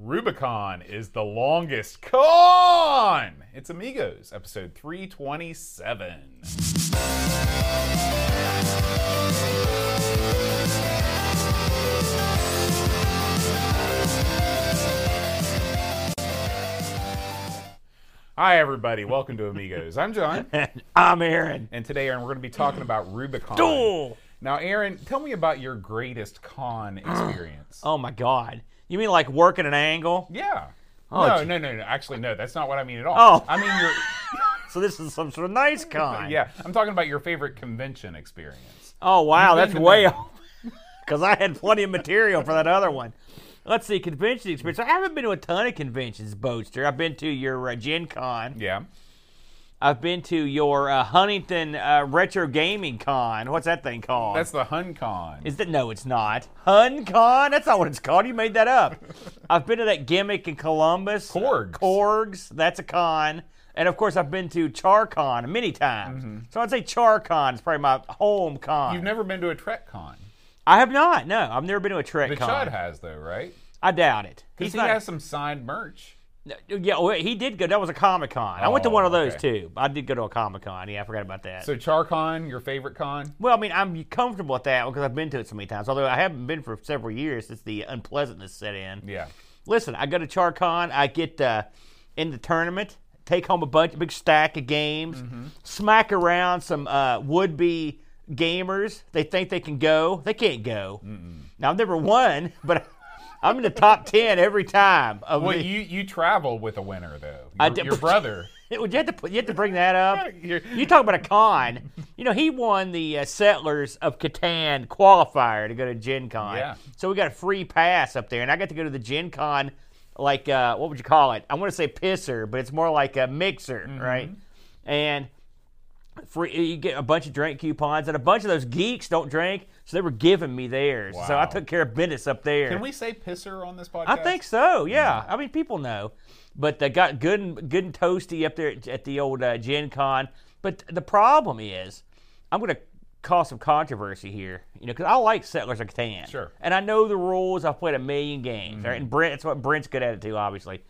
Rubicon is the longest con. It's Amigos, episode 327. Hi, everybody. Welcome to Amigos. I'm John. And I'm Aaron. And today, Aaron, we're going to be talking about Rubicon. Duel. Now, Aaron, tell me about your greatest con experience. Oh my God. You mean like work at an angle? Yeah. Oh, no, no, no, no. Actually, no. That's not what I mean at all. Oh. I mean your. So this is some sort of nice kind. Yeah, I'm talking about your favorite convention experience. Oh wow, that's way off. Because I had plenty of material for that other one. Let's see, convention experience. I haven't been to a ton of conventions, Boaster. I've been to your uh, Gen Con. Yeah. I've been to your uh, Huntington uh, Retro Gaming Con. What's that thing called? That's the HunCon. Is that no? It's not HunCon. That's not what it's called. You made that up. I've been to that gimmick in Columbus. Korgs. Korgs. That's a con. And of course, I've been to CharCon many times. So I'd say CharCon is probably my home con. Mm-hmm. You've never been to a Trek Con. I have not. No, I've never been to a Trek The con. Chud has though, right? I doubt it. Because he not. has some signed merch. Yeah, well, he did go. That was a Comic Con. I went to Oh, one of those okay. too. I did go to a Comic Con. Yeah, I forgot about that. So CharCon, your favorite con? Well, I mean, I'm comfortable with that because I've been to it so many times. Although I haven't been for several years since the unpleasantness set in. Yeah. Listen, I go to CharCon. I get uh, in the tournament, take home a bunch, a big stack of games, smack around some uh, would-be gamers. They think they can go. They can't go. Now I've never won, but I'm in the top ten every time. Of Well, you you traveled with a winner though. Your, I did- your brother. Would you have to put, you have to bring that up? You talk about a con. You know, he won the uh, Settlers of Catan qualifier to go to Gen Con. Yeah. So we got a free pass up there, and I got to go to the Gen Con, like, uh, what would you call it? I want to say pisser, but it's more like a mixer, Mm-hmm. right? And free, you get a bunch of drink coupons, and a bunch of those geeks don't drink, so they were giving me theirs. So I took care of business up there. Can we say pisser on this podcast? I think so. Yeah. I mean, people know, but they got good and good and toasty up there at, the old uh, Gen Con. But the problem is, I'm going to cause some controversy here. You know, because I like Settlers of Catan. Sure. And I know the rules. I've played a million games. Right? And Brent, that's what Brent's good at it too, obviously.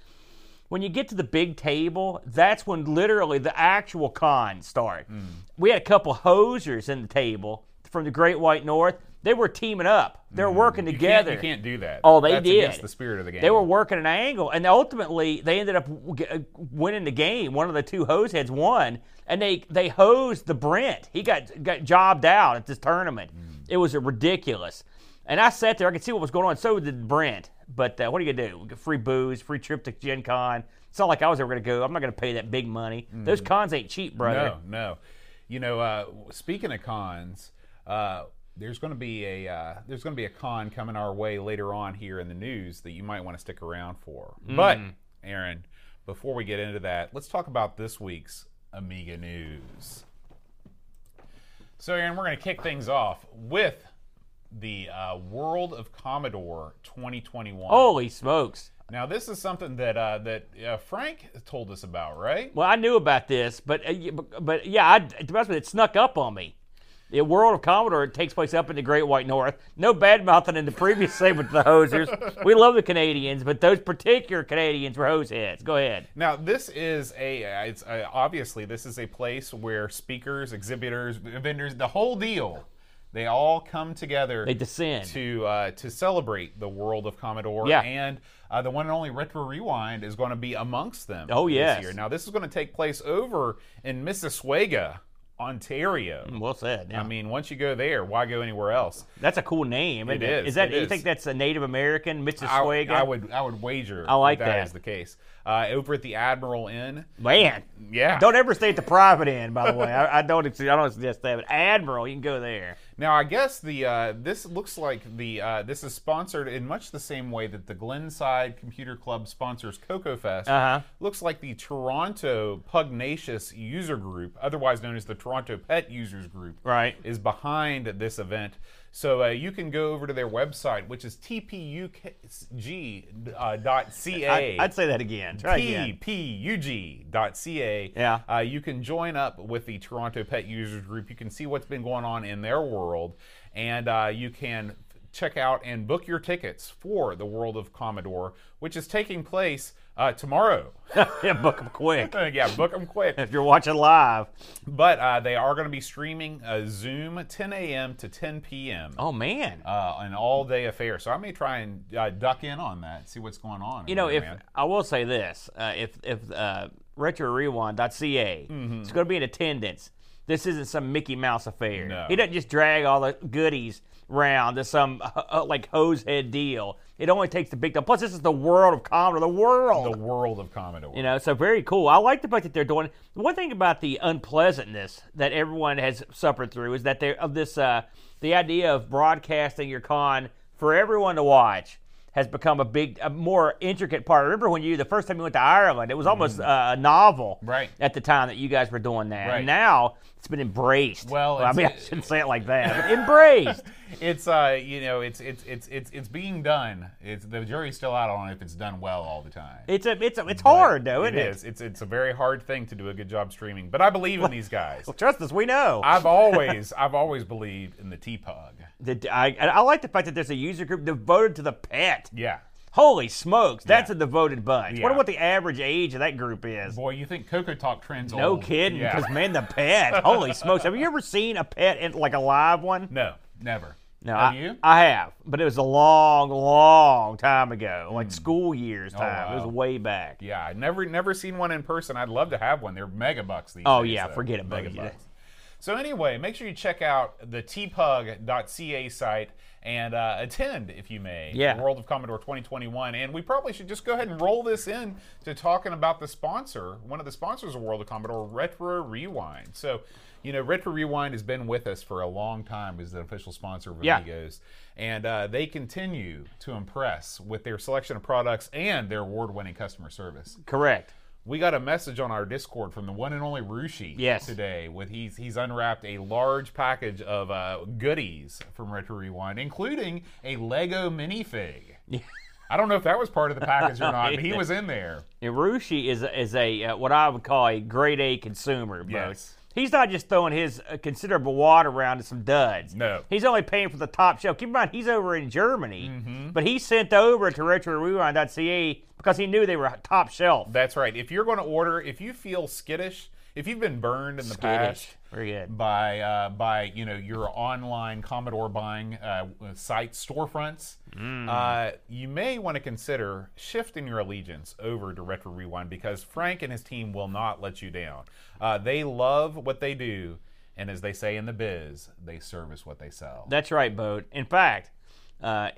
When you get to the big table, that's when literally the actual cons start. Mm. We had a couple hosers in the table from the Great White North. They were teaming up. They were mm. working You can't, together. you can't do that. Oh, they That's did. against the spirit of the game. They were working an angle, and ultimately they ended up uh, winning the game. One of the two hose heads won, and they they hosed the Brent. He got got jobbed out at this tournament. Mm. It was ridiculous. And I sat there, I could see what was going on. So did Brent. But uh, what are you gonna do? We get Free booze, free trip to Gen Con. It's not like I was ever gonna go. I'm not gonna pay that big money. Those cons ain't cheap, brother. No, no. You know, uh, speaking of cons, uh, there's to be a uh, there's going to be a con coming our way later on here in the news that you might want to stick around for. But Aaron, before we get into that, let's talk about this week's Amiga news. So, Aaron, we're going to kick things off with the uh, World of Commodore 2021. Holy smokes! Now, this is something that uh, that uh, Frank told us about, right? Well, I knew about this, but uh, but, but yeah, I, to be honest it snuck up on me. The World of Commodore takes place up in the Great White North. No bad mouthing in the previous segment with the hosers. We love the Canadians, but those particular Canadians were hose heads. Go ahead. Now, this is a, it's uh, obviously this is a place where speakers, exhibitors, vendors, the whole deal, they all come together They descend. to uh, to celebrate the world of Commodore. Yeah. And uh, the one and only Retro Rewind is going to be amongst them. Oh, this yes. year. Now, this is going to take place over in Mississauga, Ontario. Well said. Yeah. I mean, once you go there, why go anywhere else? that's a cool name. Isn't It it is, Is that it you is. think that's a Native American, Mississauga? I would I would wager I like that, that. that is the case. Uh, over at the Admiral Inn, Man, yeah. don't ever stay at the private inn, By the way, I, I don't. I don't suggest that. But Admiral, you can go there. Now, I guess the uh, this looks like the uh, this is sponsored in much the same way that the Glenside Computer Club sponsors Coco Fest. Uh-huh. Looks like the Toronto Pugnacious User Group, otherwise known as the Toronto Pet Users Group, Right. is behind this event. So uh, you can go over to their website, which is tpug.ca. I, I'd say that again. Try tpug.ca. Yeah. Uh, you can join up with the Toronto Pet Users Group. You can see what's been going on in their world, and uh, you can check out and book your tickets for the World of Commodore, which is taking place uh, tomorrow. yeah, book them quick yeah, book them quick. if you're watching live. But uh, they are going to be streaming uh, Zoom 10 a.m. to 10 p.m. Oh man. Uh, an all-day affair. So I may try and uh, duck in on that, see what's going on. You know, if man. I will say this, uh, if if uh, RetroRewind.ca Mm-hmm. is going to be in attendance, this isn't some Mickey Mouse affair. No. He doesn't just drag all the goodies round to some uh, uh, like hose head deal. It only takes the big deal. Plus, this is the world of Commodore, the world. the world of Commodore. You know, so very cool. I like the fact that they're doing. One thing about the unpleasantness that everyone has suffered through is that they're of this uh, the idea of broadcasting your con for everyone to watch has become a big, a more intricate part. I remember when you the first time you went to Ireland, it was almost uh, a novel. Right. At the time that you guys were doing that, Right. and now it's been embraced. Well, I mean, I shouldn't say it like that, but embraced. it's uh, you know, it's it's it's it's it's being done. It's the jury's still out on if it's done well all the time. It's a, it's a, it's hard though, It isn't it? is. It's it's a very hard thing to do a good job streaming. But I believe in these guys. Well, trust us, we know. I've always I've always believed in the T-Pug. The- I, I like the fact that there's a user group devoted to the pet. Yeah. Holy smokes, that's Yeah. a devoted bunch. Yeah. Wonder what the average age of that group is. Boy, you think Coco Talk trends No old. kidding, Yeah. because man, the pet. Holy smokes! Have you ever seen a pet in like a live one? No, never. No, Have I, you? I have, but it was a long, long time ago, like school years time. It Hmm. Oh, wow. was way back. Yeah, I never never seen one in person. I'd love to have one. They're mega bucks these Oh, days. Oh yeah, though. forget it, mega bucks. So anyway, make sure you check out the tpug.ca site and uh, attend, if you may, Yeah. the World of Commodore 2021. And we probably should just go ahead and roll this in to talking about the sponsor, one of the sponsors of World of Commodore, Retro Rewind. So, you know, Retro Rewind has been with us for a long time as the official sponsor of Yeah. Amigos. And uh, they continue to impress with their selection of products and their award-winning customer service. Correct. We got a message on our Discord from the one and only Rushi Yes. today. With he's he's unwrapped a large package of uh, goodies from Retro Rewind, including a Lego minifig. I don't know if that was part of the package or not, but he was in there. And Rushi is is a uh, what I would call a grade A consumer. Bo. Yes. He's not just throwing his uh, considerable wad around to some duds. No. He's only paying for the top shelf. Keep in mind, he's over in Germany, Mm-hmm. but he sent over to RetroRewind.ca because he knew they were top shelf. That's right. If you're going to order, if you feel skittish, if you've been burned in the past Skittish. Good. by uh, by you know your online Commodore buying uh, sites storefronts, Mm. uh, you may want to consider shifting your allegiance over to Retro Rewind because Frank and his team will not let you down. Uh, they love what they do, and as they say in the biz, they service what they sell. That's right, Boat. In fact, uh,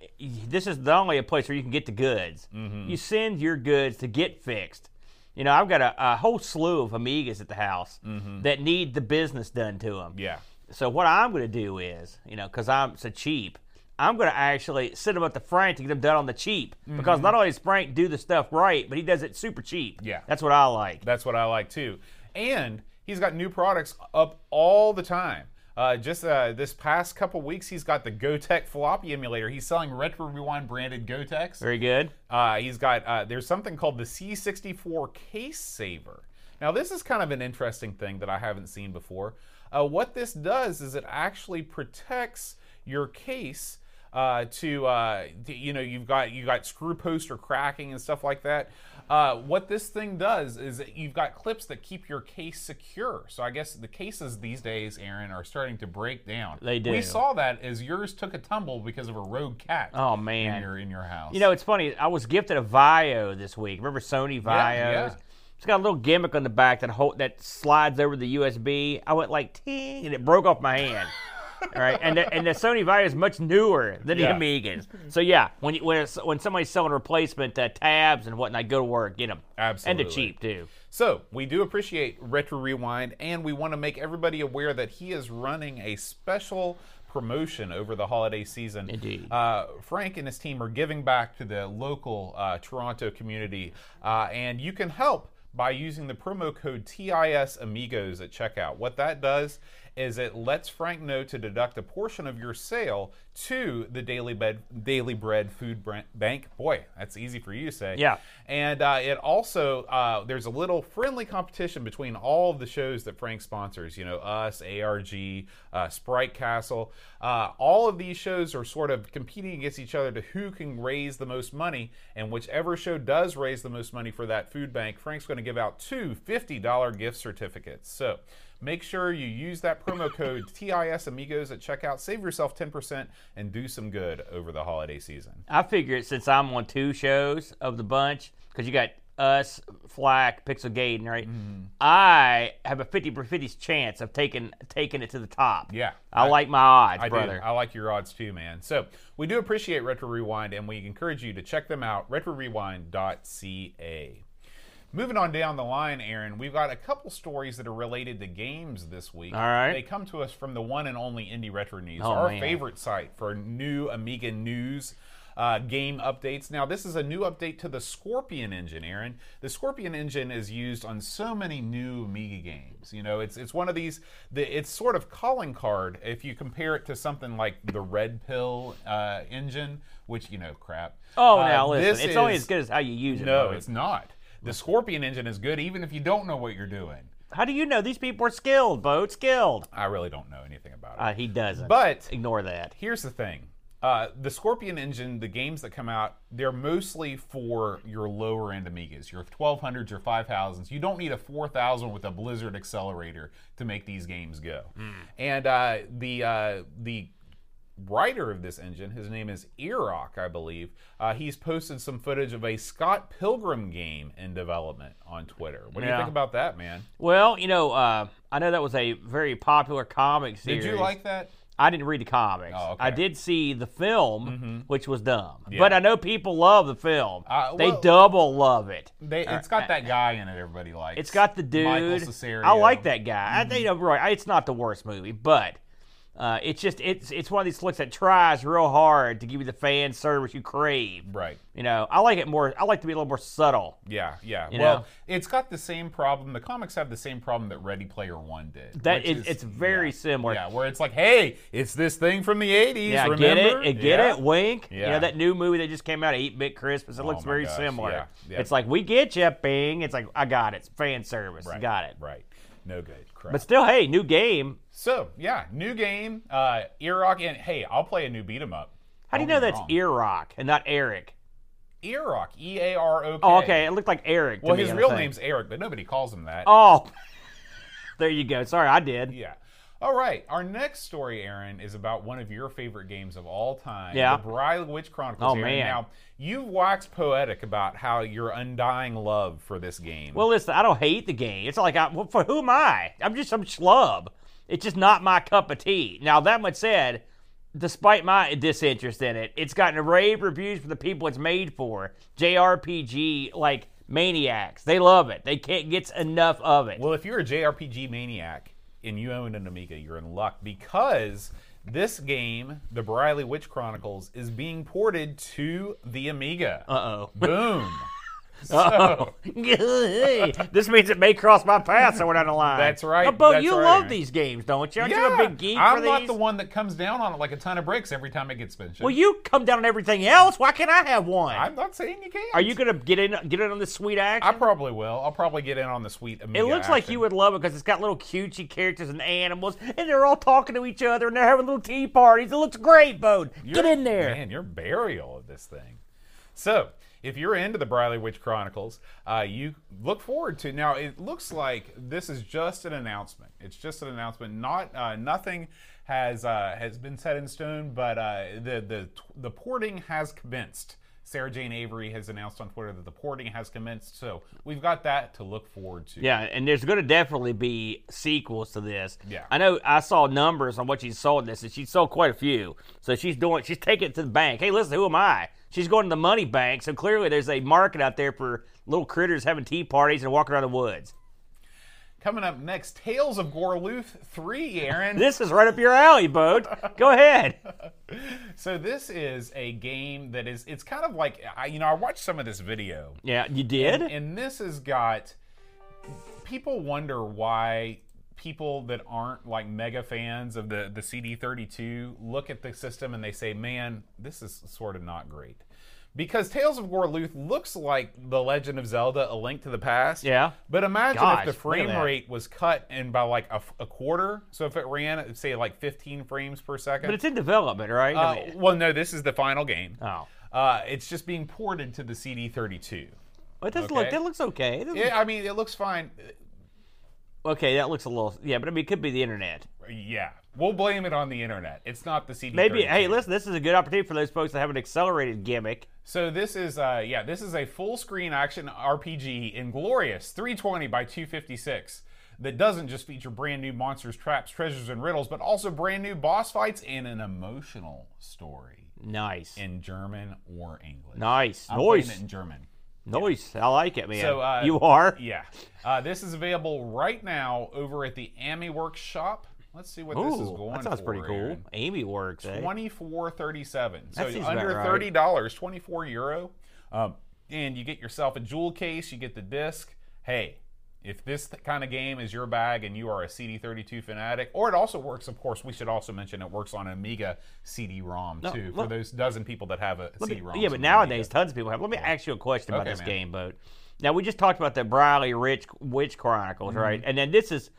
this is not only a place where you can get the goods. Mm-hmm. You send your goods to get fixed. You know, I've got a, a whole slew of Amigas at the house that need the business done to them. Mm-hmm. yeah. So what I'm going to do is, you know, because I'm so cheap, I'm going to actually send them up to Frank to get them done on the cheap. Because not only does Frank do the stuff right, but he does it super cheap. Mm-hmm. Yeah. That's what I like. That's what I like too. And he's got new products up all the time. Uh, just uh, this past couple weeks, he's got the Gotek floppy emulator. He's selling Retro Rewind branded Goteks. Very good. Uh, he's got uh, there's something called the C64 Case Saver. Now this is kind of an interesting thing that I haven't seen before. Uh, what this does is it actually protects your case uh, to, uh, to- you know you've got you got screw poster cracking and stuff like that. Uh, what this thing does is that you've got clips that keep your case secure. So I guess the cases these days, Aaron, are starting to break down. They do. We saw that as yours took a tumble because of a rogue cat. Oh, in man. your in your house. You know, it's funny. I was gifted a Vaio this week. Remember Sony Vaios? yeah. It's got a little gimmick on the back that hold, that slides over the USB. I went like ting, and it broke off my hand. All right, and the, and the Sony Vaio is much newer than Yeah. the Amigas. So yeah, when you, when it's, when somebody's selling replacement uh, tabs and whatnot, go to work, get them. Absolutely, And they're cheap too. So, we do appreciate Retro Rewind, and we want to make everybody aware that he is running a special promotion over the holiday season. Indeed. Uh, Frank and his team are giving back to the local uh, Toronto community, uh, and you can help by using the promo code TIS Amigos at checkout. What that does is it lets Frank know to deduct a portion of your sale to the Daily Bed Daily Bread Food Bank. Boy, that's easy for you to say. Yeah. And uh, it also uh, there's a little friendly competition between all of the shows that Frank sponsors. You know, us, ARG, uh, Sprite Castle. Uh, all of these shows are sort of competing against each other to who can raise the most money. And whichever show does raise the most money for that food bank, Frank's going to give out two $50 gift certificates. So make sure you use that promo code TIS Amigos at checkout. Save yourself 10% and do some good over the holiday season. I figured since I'm on two shows of the bunch, because you got us, Flack, Pixel Gaiden, right? Mm-hmm. I have a 50 per 50 chance of taking taking it to the top. Yeah. I, like my odds, I brother. do. I like your odds too, man. So we do appreciate Retro Rewind, and we encourage you to check them out. RetroRewind.ca. Moving on down the line, Aaron, we've got a couple stories that are related to games this week. All right. They come to us from the one and only Indie Retro News, Oh, our man. favorite site for new Amiga news. Uh, game updates. Now, this is a new update to the Scorpion engine, Aaron. The Scorpion engine is used on so many new Amiga games. You know, it's it's one of these. The, it's sort of calling card if you compare it to something like the Red Pill uh, engine, which you know, crap. oh, Uh, now listen, it's only as good as how you use it. No, it's not. The Scorpion engine is good even if you don't know what you're doing. How do you know these people are skilled, Boat? Skilled. I really don't know anything about it. Uh, he doesn't. But ignore that. here's the thing uh, the Scorpion engine, the games that come out, they're mostly for your lower end Amigas, your 1200s, your 5000s. You don't need a 4000 with a Blizzard accelerator to make these games go. And uh, the uh, the writer of this engine, his name is Earok, I believe. Uh, he's posted some footage of a Scott Pilgrim game in development on Twitter. What do you think about that, man? Well, you know, uh, I know that was a very popular comic series. Did you like that? I didn't read the comics. Oh, okay. I did see the film, which was dumb. Yeah. But I know people love the film. Uh, they double love it. They, it's got that guy in it everybody likes. It's got the dude. Michael Cesario. I like that guy. I Mm-hmm. think you know, right. It's not the worst movie, but uh, it's just it's it's one of these flicks that tries real hard to give you the fan service you crave. Right. You know, I like it more. I like to be a little more subtle. Yeah, yeah. Well, know? it's got the same problem. The comics have the same problem that Ready Player One did. That which is, it's very yeah, similar. Yeah, where it's like, hey, it's this thing from the '80s. Yeah, remember? get it? Uh, Get Yeah. it? Wink. You Yeah. know that new movie that just came out, Eight Bit Christmas. It looks my very gosh, similar. yeah, yeah. It's like we get you, Bing. It's like I got it. It's fan service. Right, got it. Right. No good. Crap. But still, hey, new game. so yeah, new game. Uh, Earok, and hey, I'll play a new beat 'em up. How do you know that's wrong. Ear Rock and not Eric? Earok? E A R O K. Oh, okay. It looked like Eric. to Well, his real name's Eric, but nobody calls him that. Oh, there you go. Sorry, I did. Yeah. All right. Our next story, Aaron, is about one of your favorite games of all time. Yeah. The Bri Witch Chronicles. Oh, Aaron. man. Now, you've waxed poetic about how your undying love for this game. Well, listen, I don't hate the game. It's like, I, well, for who am I? I'm just some schlub. It's just not my cup of tea. Now, that much said, despite my disinterest in it, it's gotten rave reviews from the people it's made for. JRPG, like maniacs. They love it. They can't get enough of it. Well, if you're a JRPG maniac and you own an Amiga, you're in luck because this game, The Briley Witch Chronicles, is being ported to the Amiga. Uh oh. Boom. So, this means it may cross my path somewhere down the line. That's right, Now, Bo, that's you right. love these games, don't you? Aren't you a big geek I'm not the one that comes down on it like a ton of bricks every time it gets mentioned. Well, you come down on everything else. Why can't I have one? I'm not saying you can't. Are you gonna get in get in on this sweet action? I probably will. I'll probably get in on the sweet Amiga it looks like action. you would love it because it's got little cutesy characters and animals, and they're all talking to each other, and they're having little tea parties. It looks great, Bode. Get in there. Man, your burial of this thing. So, if you're into the Briley Witch Chronicles, uh, you look forward to. Now, it looks like this is just an announcement. It's just an announcement. Not uh, nothing has uh, has been set in stone, but uh, the the the porting has commenced. Sarah Jane Avery has announced on Twitter that the porting has commenced. So we've got that to look forward to. Yeah, and there's going to definitely be sequels to this. Yeah. I know I saw numbers on what she sold this, and she sold quite a few. So she's doing, she's taking it to the bank. Hey, listen, who am I? She's going to the money bank. So clearly, there's a market out there for little critters having tea parties and walking around the woods. Coming up next, Tales of Gorluth 3, Aaron. This is right up your alley, Bode. Go ahead. So this is a game that is it's kind of like I you know I watched some of this video Yeah, you did. and, and this has got people wonder why people that aren't like mega fans of the the CD32 look at the system and they say, "Man, this is sort of not great." Because Tales of Gorluth looks like The Legend of Zelda: A Link to the Past. Yeah. But imagine Gosh, if the look at frame that. rate was cut in by like a, f- a quarter. So if it ran at say like 15 frames per second. But it's in development, right? I uh, mean- well, no, this is the final game. oh, Uh, it's just being ported to the CD32. It does look. okay. That looks okay. It doesn't- Yeah, I mean, it looks fine. Okay, that looks a little. Yeah, but I mean, it could be the internet. Yeah, we'll blame it on the internet. It's not the CD. Maybe. Hey, listen, this is a good opportunity for those folks that have an accelerated gimmick. So this is, uh, yeah, this is a full-screen action RPG in glorious 320 by 256 that doesn't just feature brand new monsters, traps, treasures, and riddles, but also brand new boss fights and an emotional story Nice. in German or English. nice. I'm Nice. it in German. Nice. I like it, man. So uh, you are. Yeah. Uh, this is available right now over at the AmiWorks Workshop. Let's see what this is Ooh, going that sounds for. pretty cool. Aaron. Amy works. Eh? Twenty four thirty seven. So That seems about under right. thirty dollars, twenty four euro, um, and you get yourself a jewel case. You get the disc. Hey, if this th- kind of game is your bag and you are a CD32 fanatic, or it also works. Of course, we should also mention it works on Amiga CD-ROM No, too. For those dozen people that have a CD-ROM. yeah, but nowadays tons of people have. Let me ask you a question about this man. game, boat. Now we just talked about the Briley Rich Witch Chronicles, Mm-hmm. right? And then this is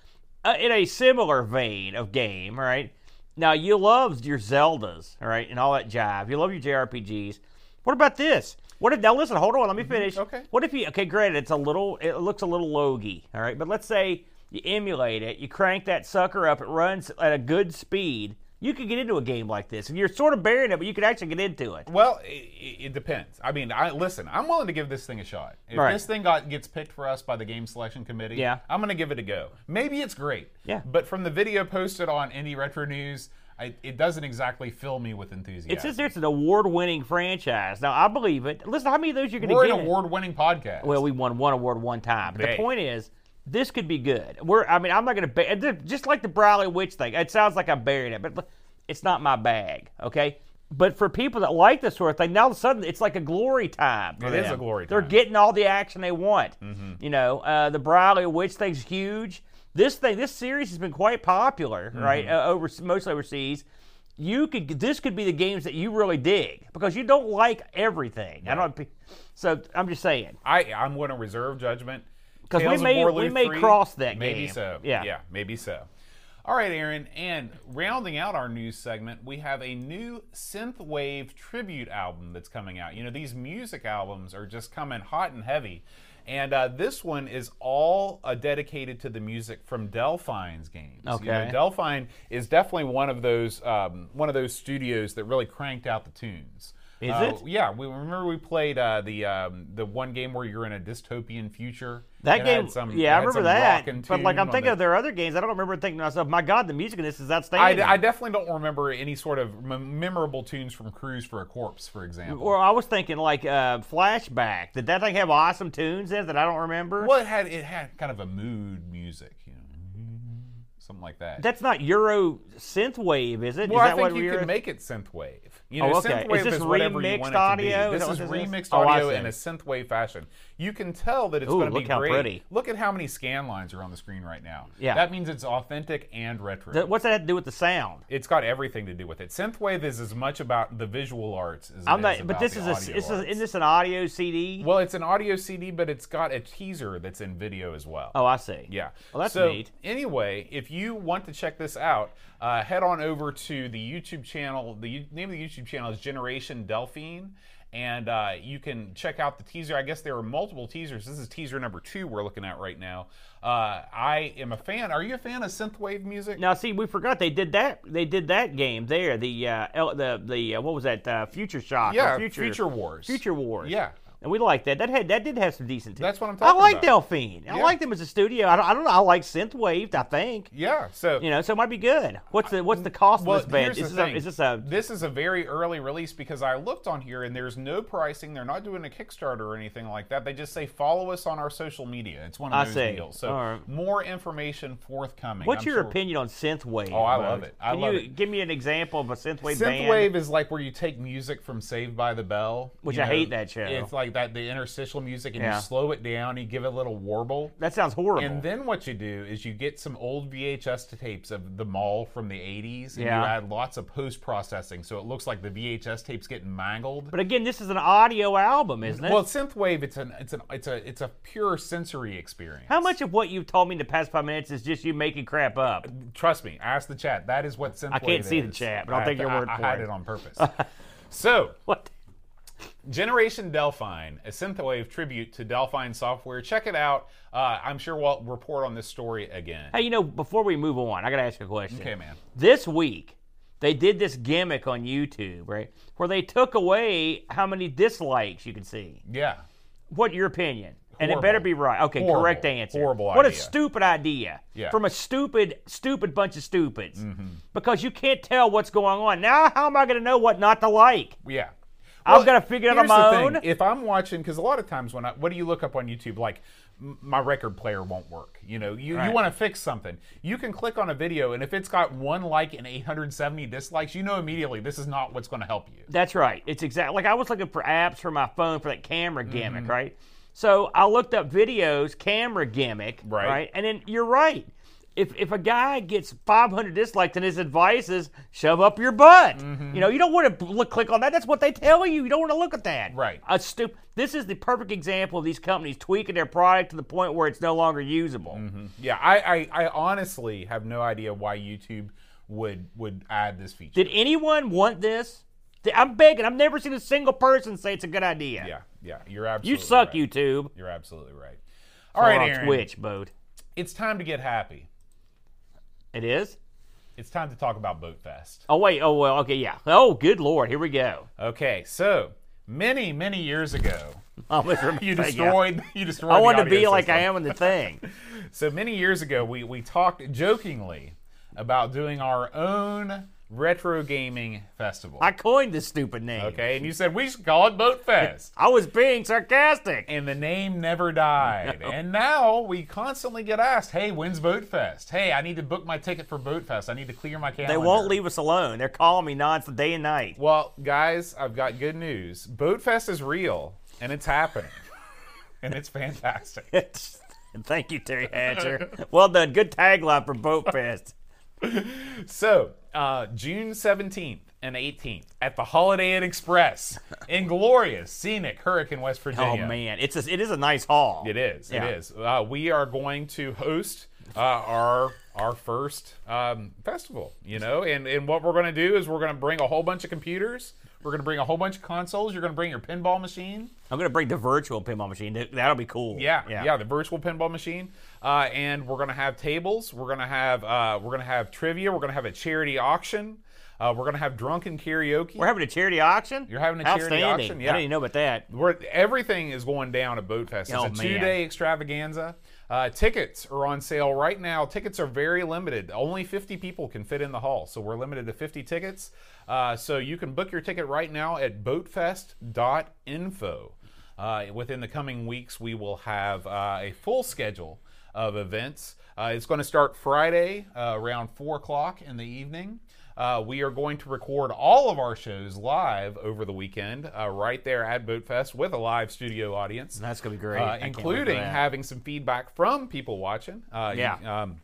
uh, in a similar vein of game, right? Now you love your Zeldas, all right, and all that jive. You love your JRPGs. What about this? What if now? Listen, hold on. Let me finish. Mm-hmm. Okay. What if you? Okay, great. It's a little. It looks a little logy, all right. But let's say you emulate it. You crank that sucker up. It runs at a good speed. You could get into a game like this, and you're sort of burying it, but you could actually get into it. Well, it, it depends. I mean, I listen. I'm willing to give this thing a shot. If Right. this thing got gets picked for us by the game selection committee, Yeah. I'm going to give it a go. Maybe it's great. Yeah. But from the video posted on Indie Retro News, I, it doesn't exactly fill me with enthusiasm. It says it's an award-winning franchise. Now I believe it. Listen, how many of those you're going to get? We're an award-winning podcast. Well, we won one award one time. But the point is, this could be good. We're. I mean, I'm not going to. Ba- just like the Briley Witch thing. It sounds like I'm burying it, but it's not my bag. Okay. But for people that like this sort of thing, now all of a sudden it's like a glory time. for It is them. a glory time. They're. Mm-hmm. getting all the action they want. You know, uh, the Briley Witch thing's huge. This thing, this series has been quite popular, Mm-hmm. right? Uh, over mostly overseas. You could. This could be the games that you really dig because you don't like everything. I don't. So I'm just saying. I I'm going to reserve judgment because we may- we may 3, cross that game. Maybe game. so. Yeah. Yeah. Maybe so. All right, Aaron. And rounding out our news segment, we have a new synthwave tribute album that's coming out. You know, these music albums are just coming hot and heavy. And uh, this one is all uh, dedicated to the music from Delphine's games. You know, Okay. Delphine is definitely one of those um, one of those studios that really cranked out the tunes. Is Uh, it? Yeah, we remember we played uh, the um, the one game where you're in a dystopian future. That game, some- yeah, I remember that. But like, I'm thinking the- of their other games. I don't remember thinking to myself, "My God, the music in this is I, outstanding." I definitely don't remember any sort of memorable tunes from Cruise for a Corpse, for example. or I was thinking like uh, Flashback. Did that thing have awesome tunes in it that I don't remember? well, it had it had kind of a mood music, you know, something like that. That's not Euro synthwave, is it? well, is I think what you Euro- could make it synthwave. You oh, know, Oh, okay. synthwave Is this you remixed want it to audio? Is This is this is? remixed Oh, audio in a synthwave fashion. You can tell that it's Ooh, going to be great. pretty. Look at how many scan lines are on the screen right now. Yeah. that means it's authentic and retro. Th- What's that have to do with the sound? It's got everything to do with it. Synthwave is as much about the visual arts as it I'm is not, but about this the is a, this is, this an audio CD? well, it's an audio CD, but it's got a teaser that's in video as well. oh, I see. Yeah. Well, that's so, neat. Anyway, if you want to check this out, uh, head on over to the YouTube channel. The name of the YouTube channel is Generation Delphine. And uh, you can check out the teaser. I guess there are multiple teasers. This is teaser number two we're looking at right now. Uh, I am a fan. Are you a fan of synthwave music? Now, see, we forgot they did that. They did that game there. The uh, L- the the uh, what was that? Uh, Future Shock. Yeah, Future, Future Wars. Future Wars. Yeah. And we like that. That had that did have some decent. tunes. That's what I'm talking. About. I like about. Delphine. I Yeah. like them as a studio. I don't, I don't know. I like synthwave. I think. Yeah. So You know, so it might be good. What's the what's the cost Well, of this band? Is this, a, is this a This is a very early release because I looked on here and there's no pricing. They're not doing a Kickstarter or anything like that. They just say follow us on our social media. It's one of those deals. So right. more information forthcoming. What's I'm your sure- opinion on synthwave? Oh, I love it. I Can love you it. give me an example of a synthwave, band? Synthwave is like where you take music from Saved by the Bell, Which I hate that show. It's like like that the interstitial music, and Yeah. you slow it down. You give it a little warble. That sounds horrible. And then what you do is you get some old VHS tapes of the mall from the 80s, and Yeah. you add lots of post processing, so it looks like the VHS tapes getting mangled. but again, this is an audio album, isn't it? well, synthwave, it's an it's an it's a it's a pure sensory experience. How much of what you've told me in the past five minutes is just you making crap up? Trust me, ask the chat. That is what synthwave I can't see the chat, but I'll I- take your I- word I for had it. it on purpose. so, What? Generation Delphine, a synthwave tribute to Delphine software. Check it out. Uh, I'm sure we'll report on this story again. Hey, you know, before we move on, I got to ask you a question. Okay, man. This week, they did this gimmick on YouTube, right, where they took away how many dislikes you can see. Yeah. What your opinion? And it better be right. Okay, Horrible. correct answer. Horrible What a stupid idea. Yeah. Mm-hmm. From a stupid, stupid bunch of stupids. Because you can't tell what's going on. Now, how am I going to know what not to like? Yeah. I've gotta figure it out on my the thing. own. If I'm watching, because a lot of times when I, what do you look up on YouTube? Like, m- my record player won't work. You know, you, Right. you want to fix something. You can click on a video, and if it's got one like and 870 dislikes, you know immediately this is not what's going to help you. That's right. It's exactly like I was looking for apps for my phone for that camera Mm-hmm. gimmick, right? So I looked up videos, camera gimmick, Right. And then you're right. If, if a guy gets 500 dislikes and his advice is shove up your butt, Mm-hmm. you know, you don't want to look, click on that. That's what they tell you. You don't want to look at that. Right. A stup- this is the perfect example of these companies tweaking their product to the point where it's no longer usable. Yeah, I, I, I honestly have no idea why YouTube would would add this feature. Did anyone want this? I'm begging. I've never seen a single person say it's a good idea. yeah, yeah, you're absolutely You suck, right. YouTube. You're absolutely right. All right, on Aaron, Twitch, boat. it's time to get happy. It is. It's time to talk about BoatFest. Oh wait. Oh well. Okay. Yeah. Oh, good lord. Here we go. Okay, so many many years ago, oh, remember- you destroyed you destroyed. I wanted to be like I am in the thing. So many years ago, we we talked jokingly about doing our own retro gaming festival. I coined this stupid name. okay, and you said we should call it BoatFest. I was being sarcastic. and the name never died. And now we constantly get asked, "Hey, when's Boatfest? Hey, I need to book my ticket for Boatfest. I need to clear my calendar." They won't leave us alone. They're calling me nonstop day and night. Well, guys, I've got good news. Boatfest is real, and it's happening, and it's fantastic. Thank you, Terry Hatcher. well done. Good tagline for Boat Fest. So, uh, June seventeenth and eighteenth at the Holiday Inn Express in glorious, scenic Hurricane, West Virginia. Oh man, it's a, it is a nice hall. It is. Yeah. It is. Uh, we are going to host uh, our our first um, festival. You know, and and what we're going to do is we're going to bring a whole bunch of computers. We're going to bring a whole bunch of consoles. You're going to bring your pinball machine. I'm gonna bring the virtual pinball machine. That- That'll be cool. Yeah, yeah, the virtual pinball machine. Uh, and we're going to have tables. We're going to have uh, we're going to have trivia. We're going to have a charity auction. Uh, we're going to have drunken karaoke. We're having a charity auction. You're having a charity auction? I Yeah. didn't even know about that. We're, everything is going down at Boatfest. It's Oh, a two-day extravaganza. Uh, tickets are on sale right now. Tickets are very limited. Only 50 people can fit in the hall, so we're limited to 50 tickets. Uh, so you can book your ticket right now at boatfest.info. Uh, within the coming weeks, we will have uh, a full schedule of events. Uh, it's going to start Friday uh, around 4 o'clock in the evening. Uh, we are going to record all of our shows live over the weekend, uh, right there at Boatfest with a live studio audience. That's gonna be great. Uh, I can't wait for including having some feedback from people watching. Uh, you- Yeah. um,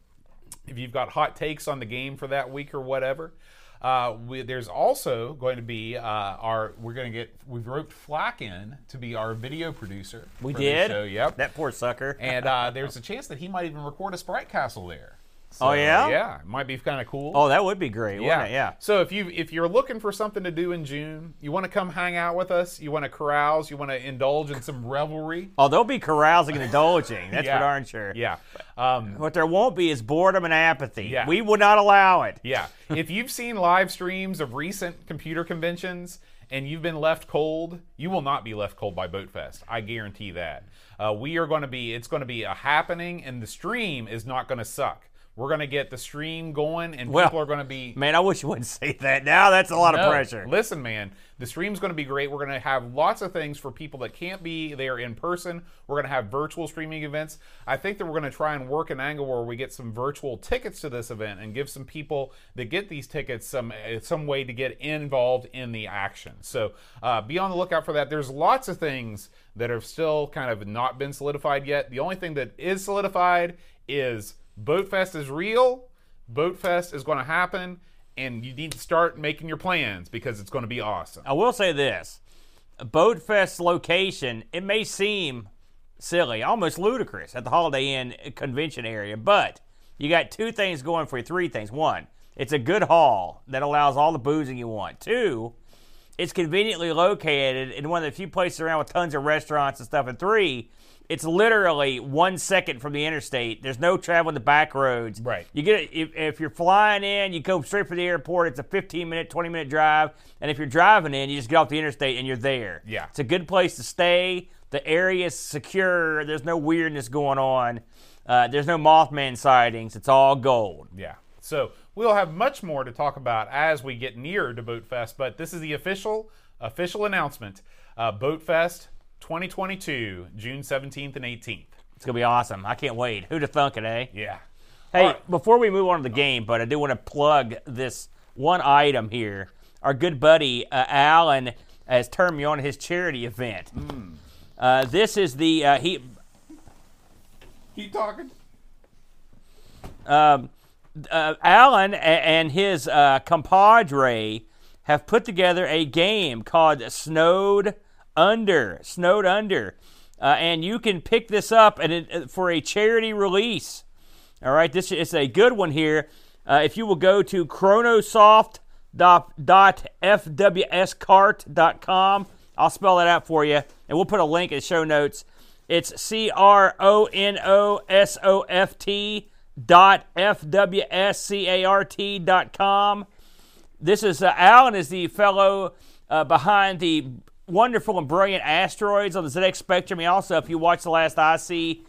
if you've got hot takes on the game for that week or whatever. Uh, we, there's also going to be uh, our. We're going to get. We've roped Flack in to be our video producer. We did. Show. Yep. That poor sucker. and uh, there's a chance that he might even record a Sprite Castle there. Oh, yeah? Yeah, it might be kind of cool. oh, that would be great. Yeah? Yeah. So if you if you're looking for something to do in June, you want to come hang out with us, you want to carouse, you want to indulge in some revelry. Oh, they'll be carousing and indulging. That's yeah. for darn sure. Yeah. Um, What there won't be is boredom and apathy. Yeah. We would not allow it. yeah. if you've seen live streams of recent computer conventions and you've been left cold, you will not be left cold by Boatfest. I guarantee that. Uh, we are going to be. It's going to be a happening, and the stream is not going to suck. We're going to get the stream going, and Well, people are going to be Man, I wish you wouldn't say that. Now that's a lot no, of pressure. Listen, man, the stream's going to be great. We're going to have lots of things for people that can't be there in person. We're going to have virtual streaming events. I think that we're going to try and work an angle where we get some virtual tickets to this event and give some people that get these tickets some uh, some way to get involved in the action. So uh, be on the lookout for that. There's lots of things that have still kind of not been solidified yet. The only thing that is solidified is Boatfest is real. Boatfest is going to happen, and you need to start making your plans because it's going to be awesome. I will say this: Boatfest location. It may seem silly, almost ludicrous at the Holiday Inn convention area, but you got two things going for you. Three things. One, it's a good hall that allows all the boozing you want. Two, it's conveniently located in one of the few places around with tons of restaurants and stuff. And three, it's literally one second from the interstate. There's no traveling the back roads. Right. You get if, if you're flying in, you go straight for the airport. It's a 15 minute, 20 minute drive, and if you're driving in, you just get off the interstate and you're there. Yeah. it's a good place to stay. The area is secure. There's no weirdness going on. Uh, there's no Mothman sightings. It's all gold. Yeah. So we'll have much more to talk about as we get nearer to Boatfest, but this is the official official announcement. Uh, Boatfest 2022, June 17th and 18th. It's gonna be awesome. I can't wait. Who'd have thunk it, eh? Yeah. Hey, right. before we move on to the game, but I do want to plug this one item here. Our good buddy uh, Alan has turned me on to his charity event. Hmm. Uh, this is the uh, he Keep talking. um, uh, Alan and his uh, compadre have put together a game called Snowed Under. Snowed Under. Uh, and you can pick this up and it, uh, for a charity release. All right, this is a good one here. Uh, if you will go to cronosoft.fwscart.com, I'll spell that out for you, and we'll put a link in the show notes. It's C R O N O S O F T dot F W S C A R T dot com. This is uh, Alan is the fellow uh, behind the wonderful and brilliant asteroids on the ZX Spectrum. He also, if you watch the last IC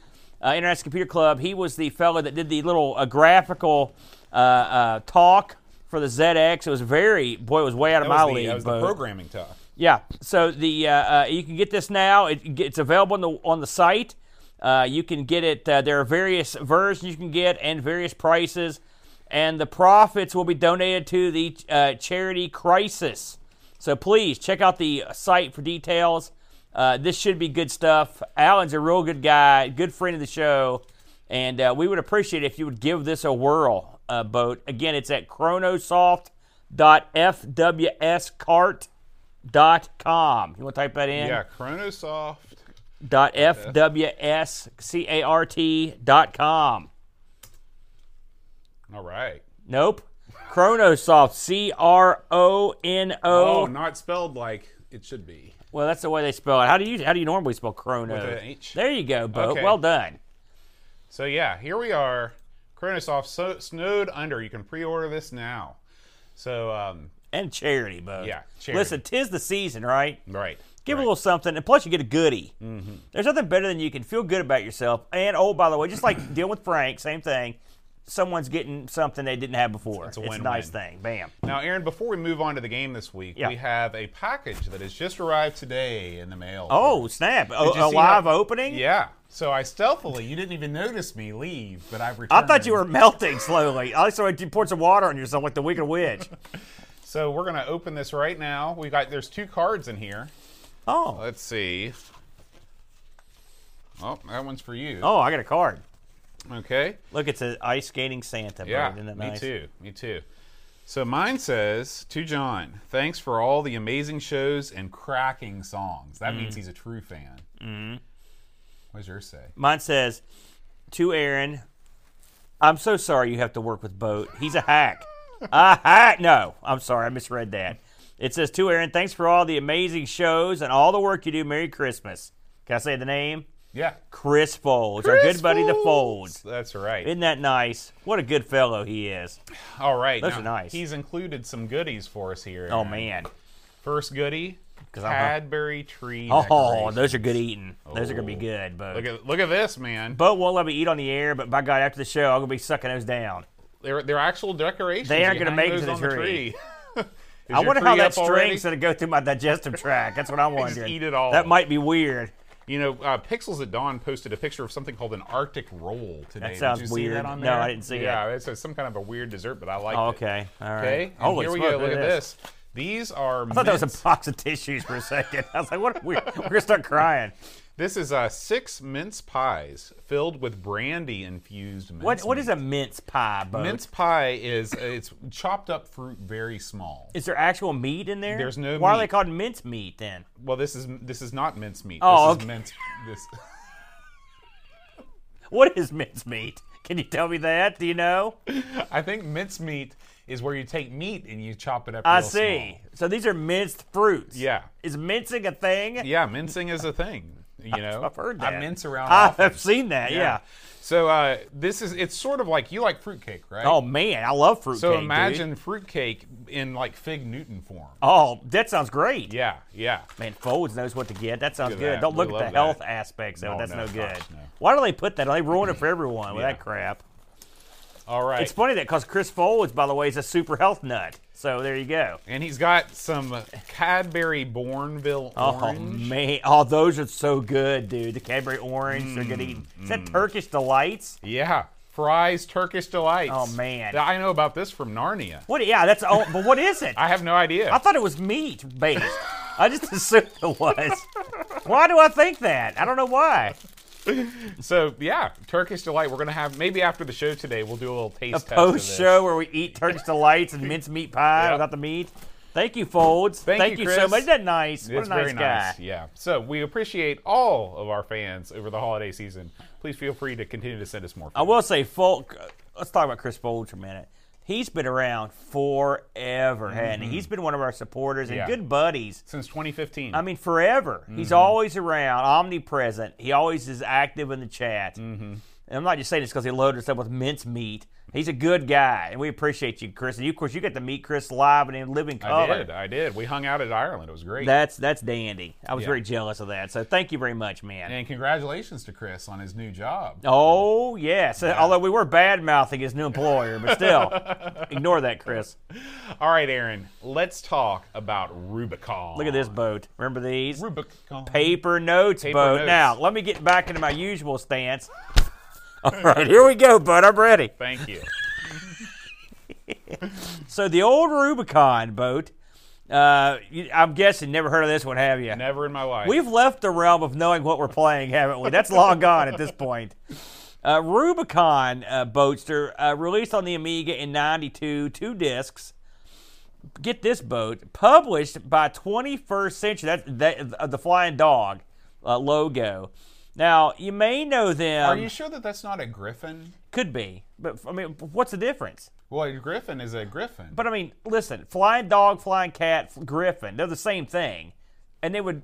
uh, International Computer Club, he was the fellow that did the little uh, graphical uh, uh, talk for the ZX. It was very boy, it was way out of my the, league. that was the programming talk. yeah. So the uh, uh, you can get this now. It, it's available on the on the site. Uh, you can get it. Uh, there are various versions you can get and various prices, and the profits will be donated to the uh, charity Crisis. So please check out the site for details. Uh, this should be good stuff. Alan's a real good guy, good friend of the show, and uh, we would appreciate it if you would give this a whirl. Uh, boat again, it's at cronosoft.fwscart dot. You want to type that in? Yeah, Cronosoft. Dot fwscart dot com. All right. Nope. Cronosoft. C R O N O. Oh, not spelled like it should be. Well, that's the way they spell it. How do you how do you normally spell chrono? With an H. There you go, Bo. Okay. Well done. So yeah, here we are. Cronosoft so, snowed under. You can pre-order this now. So um, And charity, Bo. Yeah, charity. Listen, tis the season, right? right. Give right. a little something, and plus you get a goodie. Mm-hmm. There's nothing better than you can feel good about yourself. And oh, by the way, just like dealing with Frank, same thing. Someone's getting something they didn't have before. It's a a win-win. nice thing. Bam. Now, Aaron, before we move on to the game this week, Yeah. we have a package that has just arrived today in the mail. Oh snap! A, a live how- opening. Yeah. So I stealthily, you didn't even notice me leave, but I've returned. I thought you were melting slowly. I saw you poured some water on yourself like the Wicked Witch. So we're gonna open this right now. We got there's two cards in here. Oh, Let's see. Oh, that one's for you. oh, I got a card. Okay. Look, it's an ice skating Santa. Yeah, Isn't that me nice? too. Me too. So mine says to John, thanks for all the amazing shows and cracking songs. That Mm. means he's a true fan. Mm-hmm. What does yours say? Mine says to Aaron, "I'm so sorry you have to work with Boat. He's a hack. a hack. No, I'm sorry, I misread that. It says to Aaron, thanks for all the amazing shows and all the work you do. Merry Christmas. Can I say the name? Yeah. Chris Folds, our good buddy, the Folds. That's right. Isn't that nice? What a good fellow he is. all right. Those now, are nice. He's included some goodies for us here. Oh man. First goodie Cadbury tree. Oh, those are good eating. Those are gonna be Oh. good, but Look at look at this, man. Boat won't let me eat on the air, but by God, after the show, I'm gonna be sucking those down. They're they're actual decorations. They aren't gonna make it to the on tree. I wonder how that already? string's gonna go through my digestive tract. That's what I'm wondering. eat it all. That might be weird. You know, uh, Pixels at Dawn posted a picture of something called an Arctic roll today. Did sounds you see weird. that on No. I didn't see it. Yeah, it's a, some kind of a weird dessert, but I like Oh, it. okay, all right. Okay, and Holy here we go. Look at this. These are. I thought that was a box of tissues for a second. I was like, what? We're, we're gonna start crying. This is uh, six mince pies filled with brandy infused mince. What? What is meat. a mince pie, boat? mince pie? Is uh, it's chopped up fruit, very small. Is there actual meat in there? There's no Why are they called mince meat then? Well, this is this is not mince meat. Oh, this okay. is mince. This. What is mince meat? Can you tell me that? Do you know? I think mince meat is where you take meat and you chop it up. I see. small. So these are minced fruits. Yeah. Is mincing a thing? Yeah, mincing is a thing. You know, I've heard that. I mince around. I often. have seen that. Yeah. So uh, this is it's sort of like you like fruitcake, right? Oh man, I love fruit so cake, dude. imagine fruitcake in like fig Newton form. Oh, that sounds great. Yeah, yeah. Man, Folds knows what to get. That sounds good. that. Don't look We at the love health aspects of it. No, That's no, no, good. gosh, no. Why do they put that? They ruin it for everyone with Yeah. that crap. All right. It's funny that because Chris Folds, by the way, is a super health nut. So there you go. and he's got some Cadbury Bournville Oh man, oh those are so good, dude. The Cadbury orange, they're good eating. Is that mm. Turkish delights? Yeah, fries Turkish delights. Oh, man. I know about this from Narnia. What? Yeah, that's. Oh, but what is it? I have no idea. I thought it was meat based. I just assumed it was. Why do I think that? I don't know why. so yeah, Turkish delight. We're gonna have maybe after the show today. We'll do a little taste A post show where we eat Turkish delights and mince meat pie Yep. without the meat. Thank you, Folds. Thank you, so much. Isn't that nice? What It's a nice very guy. nice. Yeah. So we appreciate all of our fans over the holiday season. Please feel free to continue to send us more. I will say, folk. Let's talk about Chris Folds for a minute. He's been around forever, hasn't he? He's been one of our supporters and Mm-hmm. Yeah. good buddies. since 2015. I mean, forever. He's Mm-hmm. always around, omnipresent. He always is active in the chat. Mm-hmm. And I'm not just saying this because he loaded us up with mince meat. He's a good guy, and we appreciate you, Chris. And you, of course, you get to meet Chris live and in living color. I did. I did. We hung out at Ireland. It was great. That's that's dandy. I was Yeah. very jealous of that. So thank you very much, man. and congratulations to Chris on his new job. Oh yes. Although we were bad mouthing his new employer, but still, ignore that, Chris. All right, Aaron. Let's talk about Rubicon. Look at this boat. Remember these? Rubicon. Paper notes Paper boat. notes. Now let me get back into my usual stance. All right, here we go, bud. I'm ready. Thank you. So the old Rubicon boat. Uh, I'm guessing never heard of this one, have you? Never in my life. We've left the realm of knowing what we're playing, haven't we? That's long gone at this point. Uh, Rubicon uh, Boatster uh, released on the Amiga in '92, two discs. Get this boat published by 21st Century. That's that, uh, the Flying Dog uh, logo. Now you may know them. Are you sure that that's not a griffin? Could be, but I mean, what's the difference? Well, a griffin is a griffin. But I mean, listen, flying dog, flying cat, f- griffin, they're the same thing. And they would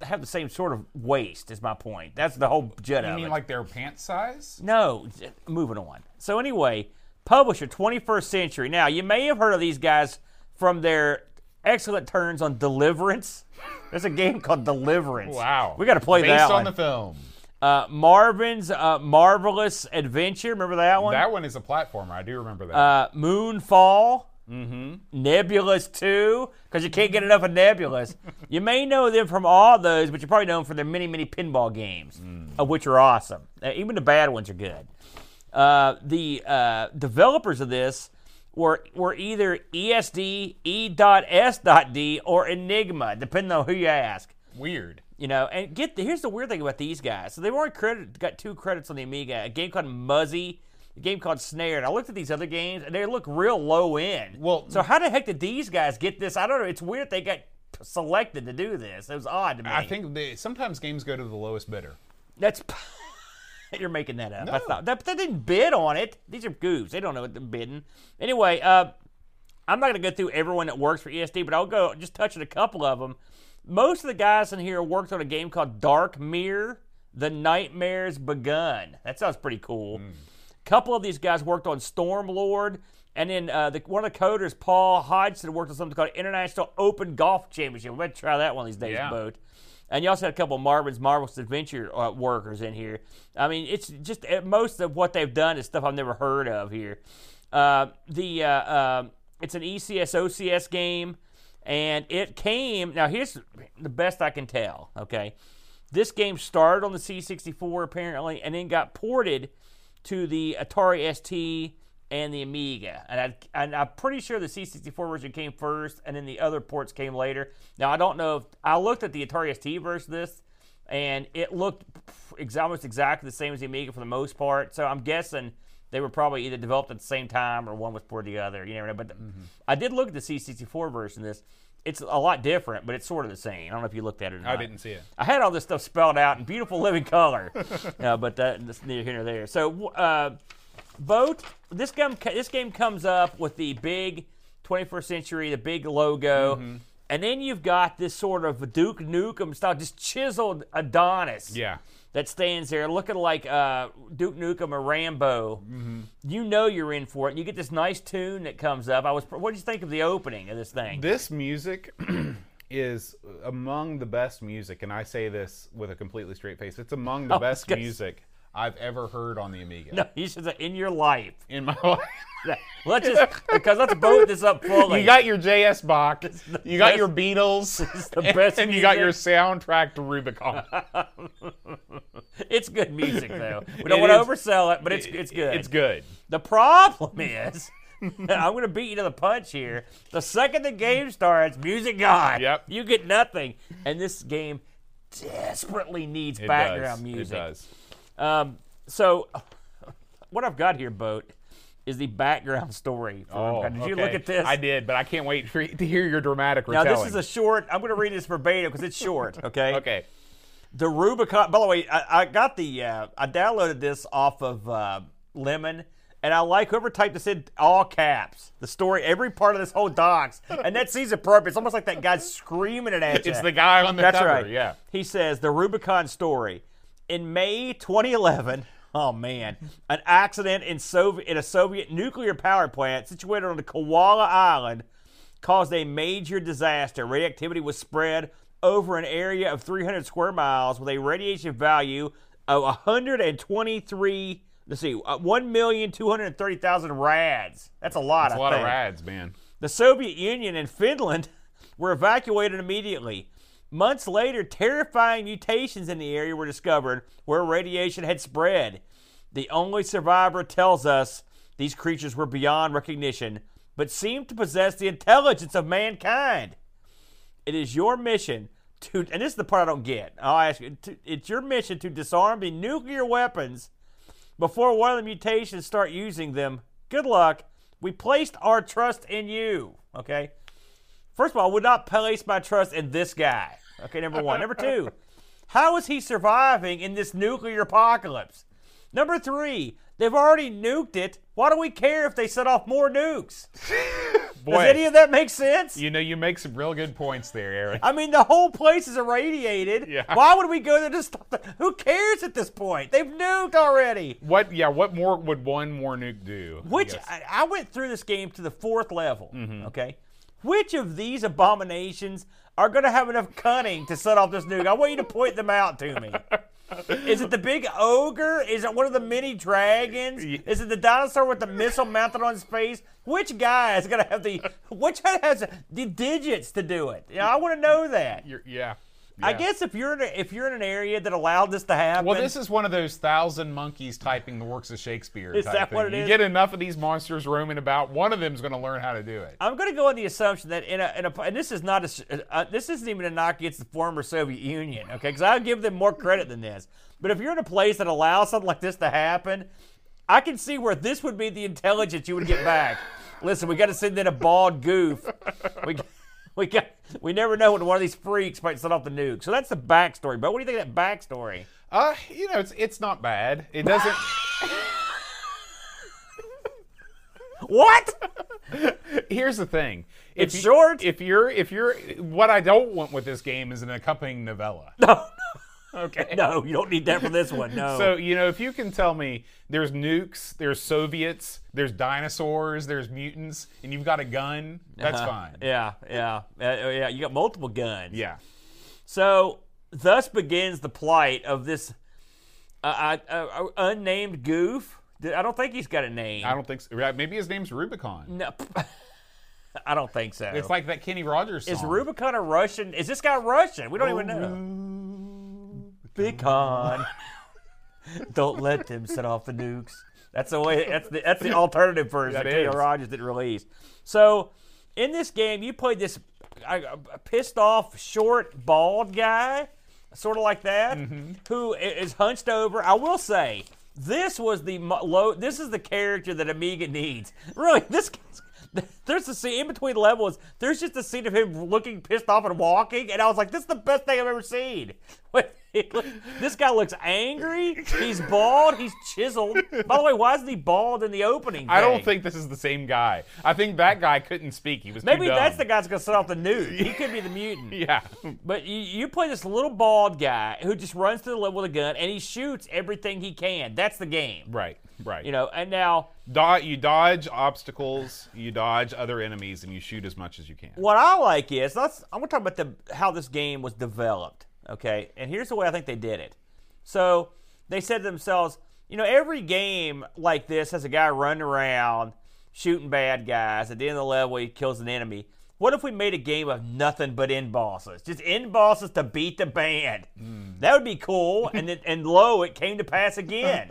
have the same sort of waist, is my point. That's the whole jet you mean like their pant size? no, moving on. So, anyway, publisher 21st Century. Now, you may have heard of these guys from their excellent turns on Deliverance. There's a game called Deliverance. Wow. We got to play that. Based on one. the film. uh, Marvin's uh, Marvelous Adventure. Remember that one? That one is a platformer. I do remember that. uh, Moonfall, mm-hmm. Nebulous 2, because you can't get enough of Nebulous. you may know them from all those, but you probably know them for their many, many pinball games, of which are awesome. Uh, even the bad ones are good. Uh, the uh, developers of this were were either E ESD, E.S.D, or Enigma, depending on who you ask. Weird. You know, and get the, here's the weird thing about these guys. So they've already credit, got two credits on the Amiga. A game called Muzzy, a game called Snare. And I looked at these other games, and they look real low end. Well- so how the heck did these guys get this? I don't know. It's weird they got selected to do this. It was odd to me. I think they, sometimes games go to the lowest bidder. that's you're making that up. No. not, that, they didn't bid on it. These are goofs. They don't know what they're bidding. Anyway, uh, I'm not going to go through everyone that works for ESD, but I'll go just touch on a couple of them. Most of the guys in here worked on a game called Dark Mirror: The Nightmares Begun. That sounds pretty cool. A couple of these guys worked on Stormlord And then uh, the, one of the coders, Paul Hodgson, worked on something called International Open Golf Championship. We better try that one of these days, Yeah. boat. And you also had a couple of Marvin's Marvelous Adventure uh, workers in here. I mean, it's just most of what they've done is stuff I've never heard of here. Uh, the uh, uh, it's an ECS OCS game, and it came. Now here's the best I can tell. Okay, this game started on the C64 apparently, and then got ported to the Atari ST and the Amiga. And, I, and I'm pretty sure the C64 version came first, and then the other ports came later. Now, I don't know if I looked at the Atari ST version of this, and it looked ex- almost exactly the same as the Amiga for the most part. So I'm guessing they were probably either developed at the same time or one was ported to the other. You never know. But the- I did look at the C64 version of this. It's a lot different, but it's sort of the same. I don't know if you looked at it or not. I didn't see it. I had all this stuff spelled out in beautiful living color, uh, but that, that's neither here nor there. So, uh, vote. This game this game comes up with the big 21st century, the big logo, Mm-hmm. and then you've got this sort of Duke Nukem style, just chiseled Adonis Yeah. that stands there looking like uh, Duke Nukem or Rambo. Mm-hmm. You know you're in for it. And you get this nice tune that comes up. I was. What did you think of the opening of this thing? This music is among the best music, and I say this with a completely straight face. It's among the best gonna- music I've ever heard on the Amiga no, you should say in your life. in my life. Let's just because let's vote this up fully. You got your JS Bach, you got best- your Beatles, the best and you got your soundtrack to Rubicon. It's good music though. We don't want to oversell it, but it's it's good. It's good. The problem is, I'm going to beat you to the punch here. The second the game starts, music gone. Yep. You get nothing, and this game desperately needs It background does. music. It does. Um, so, what I've got here, boat, is the background story. For Oh. Did you look at this? I did, but I can't wait for, to hear your dramatic Now this is a short. I'm going to read this verbatim because it's short. Okay. okay. The Rubicon. By the way, I, I got the. Uh, I downloaded this off of uh, Lemon, and I like whoever typed this in all caps. The story, every part of this whole docs, and that seems appropriate. It's almost like that guy screaming it at you. It's the guy on the That's cover. right. Yeah. He says the Rubicon story. In May 2011, oh man, an accident in Soviet in a Soviet nuclear power plant situated on the Kola Island caused a major disaster. Radioactivity was spread over an area of 300 square miles with a radiation value of 123. Let's see, uh, 1,230,000 rads. That's a lot. It's I a lot think. of rads, man. The Soviet Union and Finland were evacuated immediately. Months later, terrifying mutations in the area were discovered where radiation had spread. The only survivor tells us these creatures were beyond recognition, but seemed to possess the intelligence of mankind. It is your mission to, and this is the part I don't get. I'll ask you, it's your mission to disarm the nuclear weapons before one of the mutations start using them. Good luck. We placed our trust in you. Okay. First of all, I would not place my trust in this guy. Okay, number one. Number two, how is he surviving in this nuclear apocalypse? Number three, they've already nuked it. Why do we care if they set off more nukes? Boy, Does any of that make sense? you know, you make some real good points there, Aaron. I mean, the whole place is irradiated. Yeah. Why would we go there to stop? The, who cares at this point? They've nuked already. What? Yeah. What more would one more nuke do? Which? I, I went through this game to the fourth level. Mm-hmm. Okay, which of these abominations are going to have enough cunning to set off this nuke? I want you to point them out to me. Is it the big ogre? Is it one of the mini dragons? Is it the dinosaur with the missile mounted on his face? Which guy is going to have the which has the digits to do it? Yeah, I want to know that. You're, yeah. I guess if you're in a, if you're in an area that allowed this to happen, Well, this is one of those thousand monkeys typing the works of Shakespeare. Is that thing. what it you is? get enough of these monsters roaming about, one of them's going to learn how to do it. I'm going to go on the assumption that in a, in a and this is not a uh, this isn't even a knock against the former Soviet Union, okay? Because I'll give them more credit than this. But if you're in a place that allows something like this to happen, I can see where this would be the intelligence you would get back. Listen, we got to send in a bald goof. We we got we never know when one of these freaks might set off the nuke. So that's the backstory. But what do you think of that backstory? Uh, you know, it's it's not bad. It doesn't. What? Here's the thing. If It's you- short? If you're if you're what I don't want with this game is an accompanying novella. No. Okay. No, you don't need that for this one. No. So you know, if you can tell me there's nukes, there's Soviets, there's dinosaurs, there's mutants, and you've got a gun, that's Uh, fine. Yeah, yeah, uh, yeah. You got multiple guns. Yeah. So thus begins the plight of this uh, uh, uh, unnamed goof. I don't think he's got a name. I don't think so. Maybe his name's Rubicon. No, I don't think so. It's like that Kenny Rogers song. is Rubicon a Russian? Is this guy Russian? We don't even know. Rubicon. don't let them set off the nukes. That's the way. That's the that's the alternative version that is. Rogers didn't release. So in this game, you played this uh, pissed off, short, bald guy, sort of like that, Mm-hmm. who is hunched over. I will say. This was the low. This is the character that Amiga needs. Really, this. There's a scene in between levels. There's just a scene of him looking pissed off and walking, and I was like, "This is the best thing I've ever seen." this guy looks angry. He's bald. He's chiseled. By the way, why isn't he bald in the opening? I don't thing? think this is the same guy. I think that guy couldn't speak. He was Maybe that's the guy that's gonna set off the nuke. He could be the mutant. Yeah. But you, you play this little bald guy who just runs to the level with a gun and he shoots everything he can. That's the game. Right. Right. You know, and now you dodge obstacles, you dodge other enemies, and you shoot as much as you can. what I like is let's I'm gonna talk about the how this game was developed. Okay, and here's the way I think they did it. So they said to themselves, you know, every game like this has a guy running around shooting bad guys. At the end of the level, he kills an enemy. What if we made a game of nothing but end bosses? Just end bosses to beat the band. Hmm. That would be cool. And then, and lo, it came to pass again.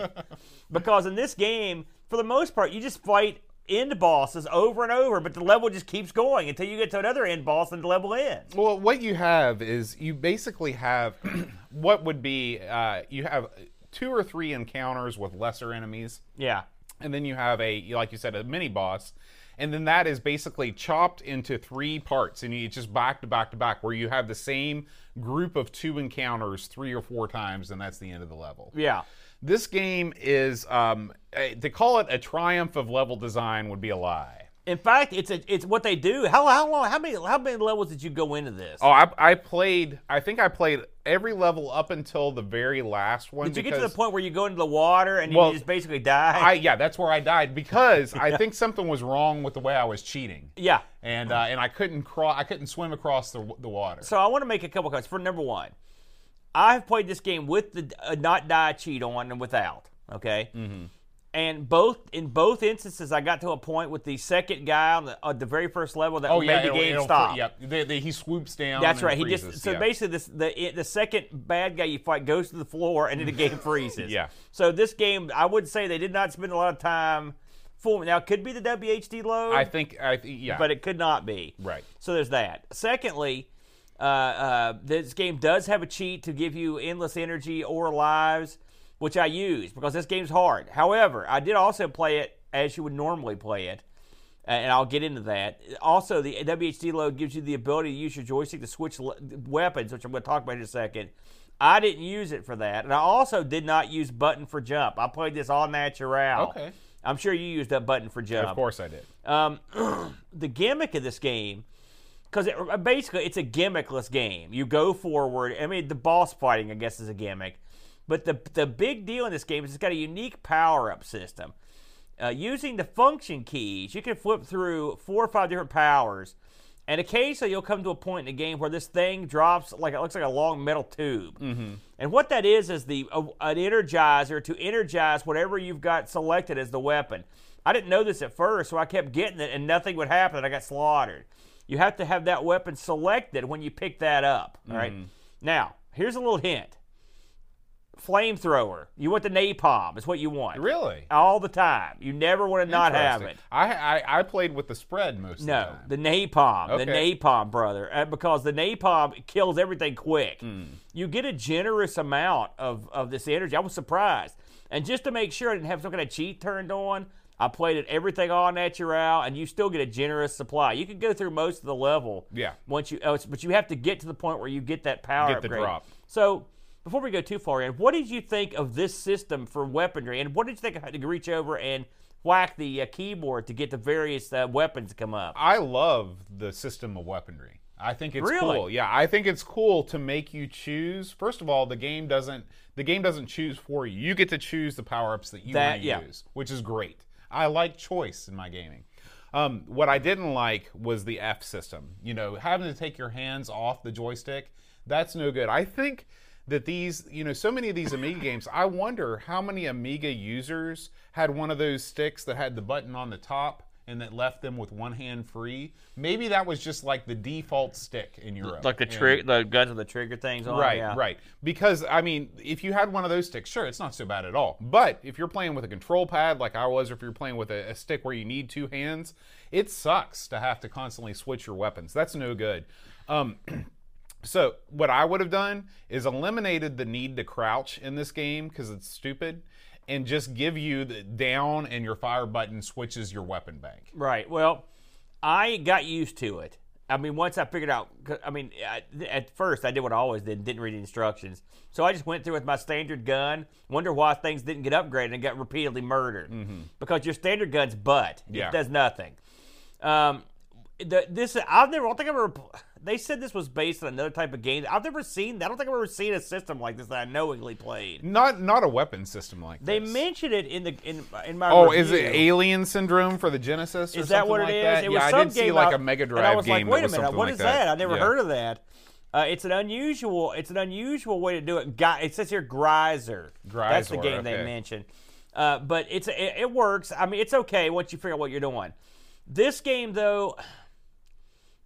because in this game, for the most part, you just fight end bosses over and over, but the level just keeps going until you get to another end boss and the level ends. Well, what you have is you basically have what would be uh, you have two or three encounters with lesser enemies, Yeah. and then you have a like you said a mini boss, and then that is basically chopped into three parts, and you just back to back to back, where you have the same group of two encounters three or four times, and that's the end of the level. Yeah. This game is um, eh, to call it a triumph of level design would be a lie. In fact, it's a, it's what they do. How how long? How many how many levels did you go into this? Oh, I, I played. I think I played every level up until the very last one. did you get to the point where you go into the water and Well, you just basically die? I yeah, that's where I died because I think something was wrong with the way I was cheating, yeah. and uh, and I couldn't cross. I couldn't swim across the the water. So I want to make a couple comments. For number one, I have played this game with the uh, not die cheat on and without. Okay. Mm-hmm. And both in both instances, I got to a point with the second guy on the, uh, the very first level that oh made yeah, the game it'll- stop. Yep, the, he swoops down. That's right. He freezes, just so yeah. basically this the the second bad guy you fight goes to the floor and then the game freezes. Yeah. So this game, I would say they did not spend a lot of time. Full now it could be the WHD load, I think. I th- yeah. but it could not be. Right. So there's that. Secondly, uh, uh, this game does have a cheat to give you endless energy or lives, which I use because this game's hard. However, I did also play it as you would normally play it, and I'll get into that. Also, the WHD load gives you the ability to use your joystick to switch le- weapons, which I'm going to talk about in a second. I didn't use it for that, and I also did not use button for jump. I played this all natural. Okay. I'm sure you used that button for jump of course I did. um, the gimmick of this game, because it, basically it's a gimmickless game. You go forward. I mean, the boss fighting, I guess, is a gimmick. But the the big deal in this game is it's got a unique power up system. Uh, using the function keys, you can flip through four or five different powers, and occasionally you'll come to a point in the game where this thing drops like it looks like a long metal tube. Mm-hmm. And what that is is the uh, an energizer to energize whatever you've got selected as the weapon. I didn't know this at first, so I kept getting it, and nothing would happen. and I got slaughtered. You have to have that weapon selected when you pick that up. All right. Now, here's a little hint. Flamethrower. You want the napalm. Is what you want Really? all the time. You never want to not have it. I, I I played with the spread most No, of the the napalm, the napalm, brother, uh, because the napalm kills everything quick. Hmm. You get a generous amount of, of this energy. I was surprised, and just to make sure I didn't have some kind of cheat turned on, I played it everything all natural, and you still get a generous supply. You can go through most of the level. Yeah. Once you, oh, but you have to get to the point where you get that power Get the upgrade. drop. So. Before we go too far in, what did you think of this system for weaponry, and what did you think of having to reach over and whack the uh, keyboard to get the various uh, weapons to come up? I love the system of weaponry. I think it's Really? cool. Yeah, I think it's cool to make you choose. First of all, the game doesn't the game doesn't choose for you. You get to choose the power ups that you That- want to yeah. use, which is great. I like choice in my gaming. Um, what I didn't like was the F system. You know, having to take your hands off the joystick. That's no good. I think that these, you know, so many of these Amiga games. I wonder how many Amiga users had one of those sticks that had the button on the top and that left them with one hand free. Maybe that was just like the default stick in Europe. Like the trigger, the guns with the trigger things on. Right, yeah. right. Because I mean, if you had one of those sticks, sure, it's not so bad at all. But if you're playing with a control pad like I was, or if you're playing with a, a stick where you need two hands, it sucks to have to constantly switch your weapons. That's no good. Um, so what I would have done is eliminated the need to crouch in this game because it's stupid, and just give you the down and your fire button switches your weapon bank. Right. Well, I got used to it. I mean, once I figured out, I mean, I, at first I did what I always did, didn't read the instructions. So I just went through with my standard gun. Wonder why things didn't get upgraded and got repeatedly murdered. Because your standard gun's butt. Yeah. It does nothing. Um, the, this I've never. I don't think I've ever. They said this was based on another type of game. I've never seen. I don't think I've ever seen a system like this that I knowingly played. Not not a weapon system like They this. They mentioned it in the in, in my. Oh, is it. Alien Syndrome for the Genesis? Or Is that something what it like is? That? It was yeah, some I did see game like out- a Mega Drive I was game like, wait a minute, what like is that? I never Yeah. heard of that. Uh, it's an unusual. It's an unusual way to do it. Guy, it says here Greiser. That's the game they mentioned. Uh, but it's it, it works. I mean, it's okay once you figure out what you're doing. This game, though,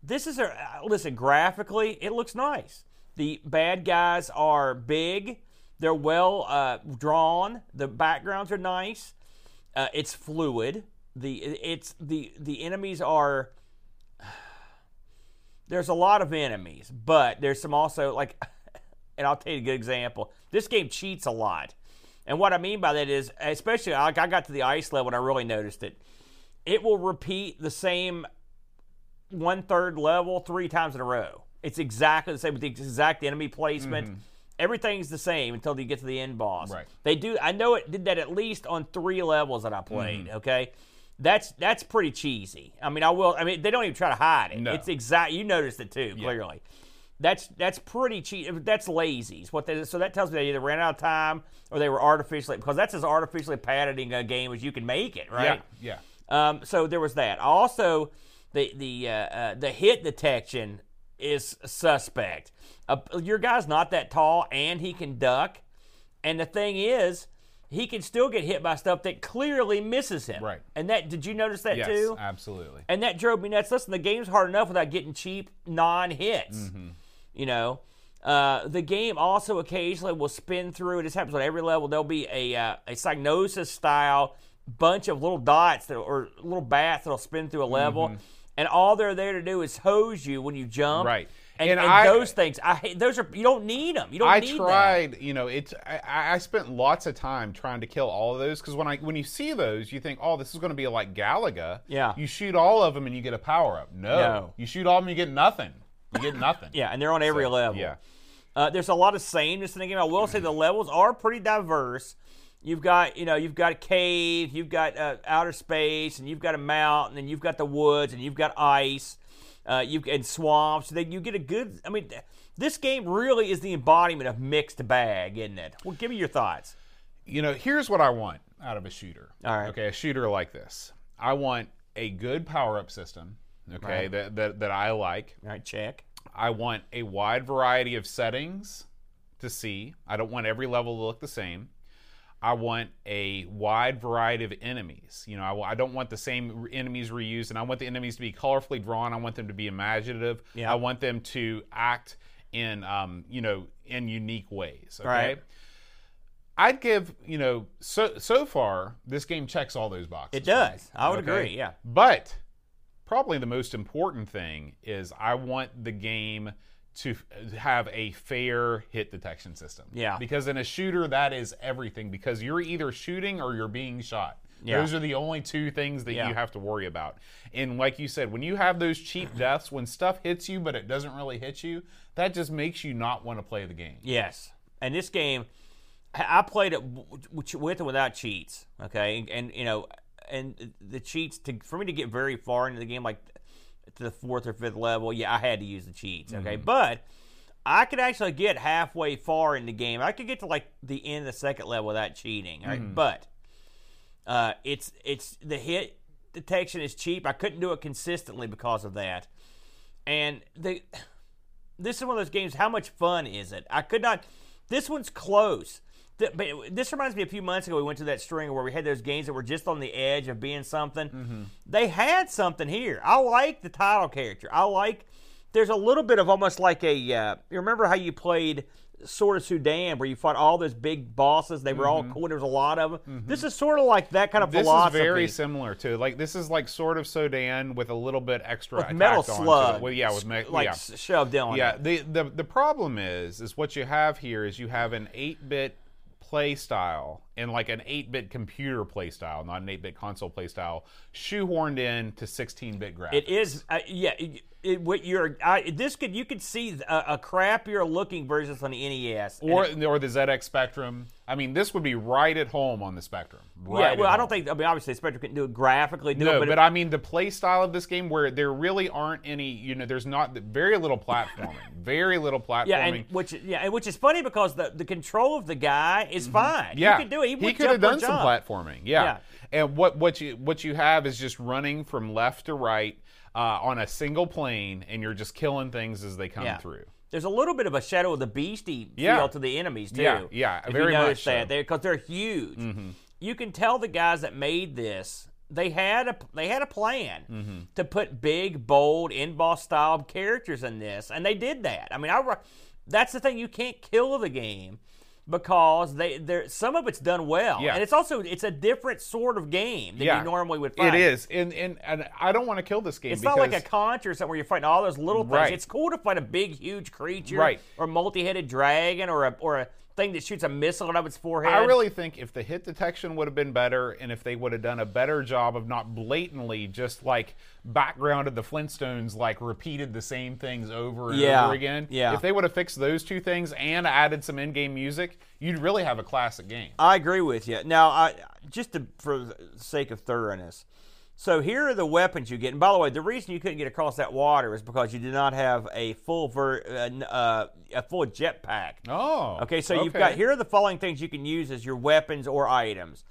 this is a uh, listen. Graphically, it looks nice. The bad guys are big. They're well uh, drawn. The backgrounds are nice. Uh, it's fluid. The it's the the enemies are. There's a lot of enemies, but there's some also like, and I'll tell you a good example. This game cheats a lot, and what I mean by that is, especially like I got to the ice level and I really noticed it. It will repeat the same one third level three times in a row. It's exactly the same with the exact enemy placement. Everything's the same until you get to the end boss. Right. They do. I know it did that at least on three levels that I played. Okay, that's that's pretty cheesy. I mean, I will. I mean, they don't even try to hide it. No. It's exact. You noticed it too clearly. That's that's pretty cheap. That's lazy. Is what they, so that tells me they either ran out of time or they were artificially because that's as artificially padding a game as you can make it, right? Yeah, yeah. Um, so there was that. Also, the the uh, uh, the hit detection is suspect. Uh, your guy's not that tall, and he can duck. And the thing is, he can still get hit by stuff that clearly misses him. Right. And that did you notice that Yes, too? absolutely. And that drove me nuts. Listen, the game's hard enough without getting cheap non-hits. Mm-hmm. You know, uh, the game also occasionally will spin through. It this happens on every level. There'll be a uh, a Psygnosis style bunch of little dots that, or little bats that'll spin through a level, and all they're there to do is hose you when you jump. Right. And, And and I- those things, I. Those are you don't need them. You don't I need that. tried, you know, it's. I, I spent lots of time trying to kill all of those because when I when you see those, you think, oh, this is going to be like Galaga. Yeah. You shoot all of them and you get a power up. No. No. You shoot all of them, you get nothing. You get nothing. Yeah, and they're on every So, level. Yeah. Uh, there's a lot of sameness in the game. I will say the levels are pretty diverse. You've got, you know, you've got a cave, you've got uh, outer space, and you've got a mountain, and you've got the woods, and you've got ice, uh, you and swamps. Then you get a good. I mean, th- this game really is the embodiment of mixed bag, isn't it? Well, give me your thoughts. you know, here's what I want out of a shooter. All right. Okay, a shooter like this. I want a good power up system. Okay, Right. that, that that I like. All right, check. I want a wide variety of settings to see. I don't want every level to look the same. I want a wide variety of enemies. You know, I, I don't want the same enemies reused, and I want the enemies to be colorfully drawn. I want them to be imaginative. Yeah. I want them to act in, um, you know, in unique ways. Okay. Right. I'd give, you know, so so far this game checks all those boxes. It does. I would okay? agree. Yeah. But probably the most important thing is I want the game to have a fair hit detection system. Yeah. Because in a shooter, that is everything. Because you're either shooting or you're being shot. Yeah. Those are the only two things that Yeah. you have to worry about. And like you said, when you have those cheap deaths, when stuff hits you but it doesn't really hit you, that just makes you not want to play the game. Yes, and this game, I played it with and without cheats. Okay, and, you know, and the cheats to for me to get very far into the game, like to the fourth or fifth level, yeah, I had to use the cheats. Okay, Mm-hmm. but I could actually get halfway far in the game. I could get to like the end of the second level without cheating. Right, Mm-hmm. but uh, it's it's the hit detection is cheap. I couldn't do it consistently because of that, and the this is one of those games. How much fun is it? I could not. This one's close. This reminds me a few months ago we went to that string where we had those games that were just on the edge of being something. Mm-hmm. They had something here. I like the title character. I like. There's a little bit of almost like a. Uh, you remember how you played Sword of Sodan, where you fought all those big bosses? They were all cool. There was a lot of them. This is sort of like that kind of Mm-hmm. This is very similar to like this is like Sword of Sodan with a little bit extra with metal it. slug. Well, yeah, with me- like yeah. shoved down. Yeah, the, the the problem is is what you have here is you have an 8-bit play style and like an 8-bit computer play style, not an 8-bit console play style, shoehorned in to 16-bit graphics. It is, uh, yeah. It, it, what you're, I, this could you could see a, a crappier looking version on the NES. or it- or the ZX Spectrum. I mean, this would be right at home on the Spectrum. Right yeah, well, I don't think. I mean, obviously, Spectrum couldn't do it graphically. Do No, it, but, but, I mean the play style of this game where there really aren't any, you know, there's not very little platforming, very little platforming. yeah, and which yeah, which is funny because the, the control of the guy is fine. Mm-hmm. Yeah, he could do it. He, would could have done some platforming. Yeah. Yeah. and what what you what you have is just running from left to right uh, on a single plane, and you're just killing things as they come Yeah. through. There's a little bit of a shadow of the beastie Yeah. feel to the enemies too. Yeah, yeah, if very you notice much so. Mm-hmm. that because they're huge. You can tell the guys that made this they had a they had a plan Mm-hmm. to put big, bold, in-boss style characters in this, and they did that. I mean, I that's the thing you can't kill the game because they there some of it's done well, Yeah. and it's also it's a different sort of game than Yeah, you normally would It find. is, and and, and I don't want to kill this game. It's because, not like a conch or something where you're fighting all those little things. Right. It's cool to fight a big, huge creature, Right. or multi-headed dragon, or a or a thing that shoots a missile out of its forehead. I really think if the hit detection would have been better, and if they would have done a better job of not blatantly just like background of the Flintstones, like repeated the same things over and Yeah, over again. yeah. If they would have fixed those two things and added some in-game music, you'd really have a classic game. I agree with you. Now, I just to, for the sake of thoroughness. So here are the weapons you get. And by the way, the reason you couldn't get across that water is because you did not have a full ver, uh, uh, a full jetpack. Oh. Okay, so you've got here are the following things you can use as your weapons or items.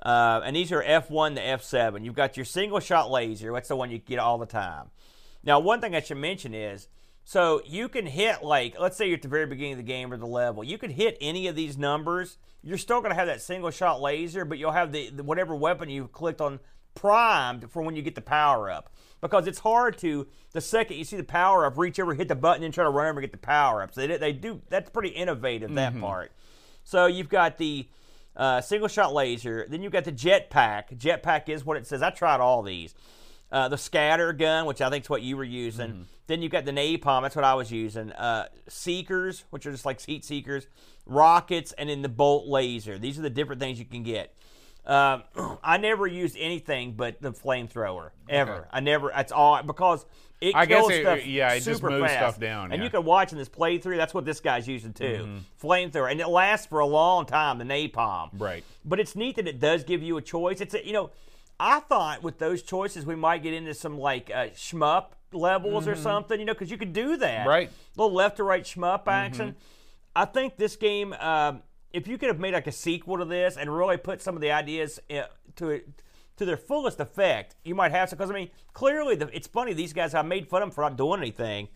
Uh, and these are F1 to F7. You've got your single shot laser. That's the one you get all the time. Now, one thing I should mention is so you can hit, like, let's say you're at the very beginning of the game or the level, you could hit any of these numbers. You're still going to have that single shot laser, but you'll have the, the whatever weapon you've clicked on primed for when you get the power up. Because it's hard to, the second you see the power up, reach over, hit the button, and try to run over and get the power up. So they, they do, that's pretty innovative, that part. So you've got the uh, single shot laser, then you've got the jetpack. Jetpack is what it says. I tried all these. Uh, the scatter gun, which I think is what you were using. Then you've got the napalm. That's what I was using. Uh, seekers, which are just like heat seekers. Rockets, and then the bolt laser. These are the different things you can get. Um, I never used anything but the flamethrower ever. Okay. I never. That's all because it I guess kills it- stuff. yeah, it just super fast. stuff down, And yeah. Mm-hmm. you can watch in this playthrough. That's what this guy's using too. Flamethrower, and it lasts for a long time. The napalm. Right. But it's neat that it does give you a choice. It's a, you know, I thought with those choices we might get into some like uh, shmup levels or something. You know, because you could do that. Mm-hmm. Right. Little left to right shmup action. I think this game, um, if you could have made like a sequel to this and really put some of the ideas uh, to it. To their fullest effect, you might have some. Because I mean, clearly, the, it's funny. These guys, I made fun of them for not doing anything,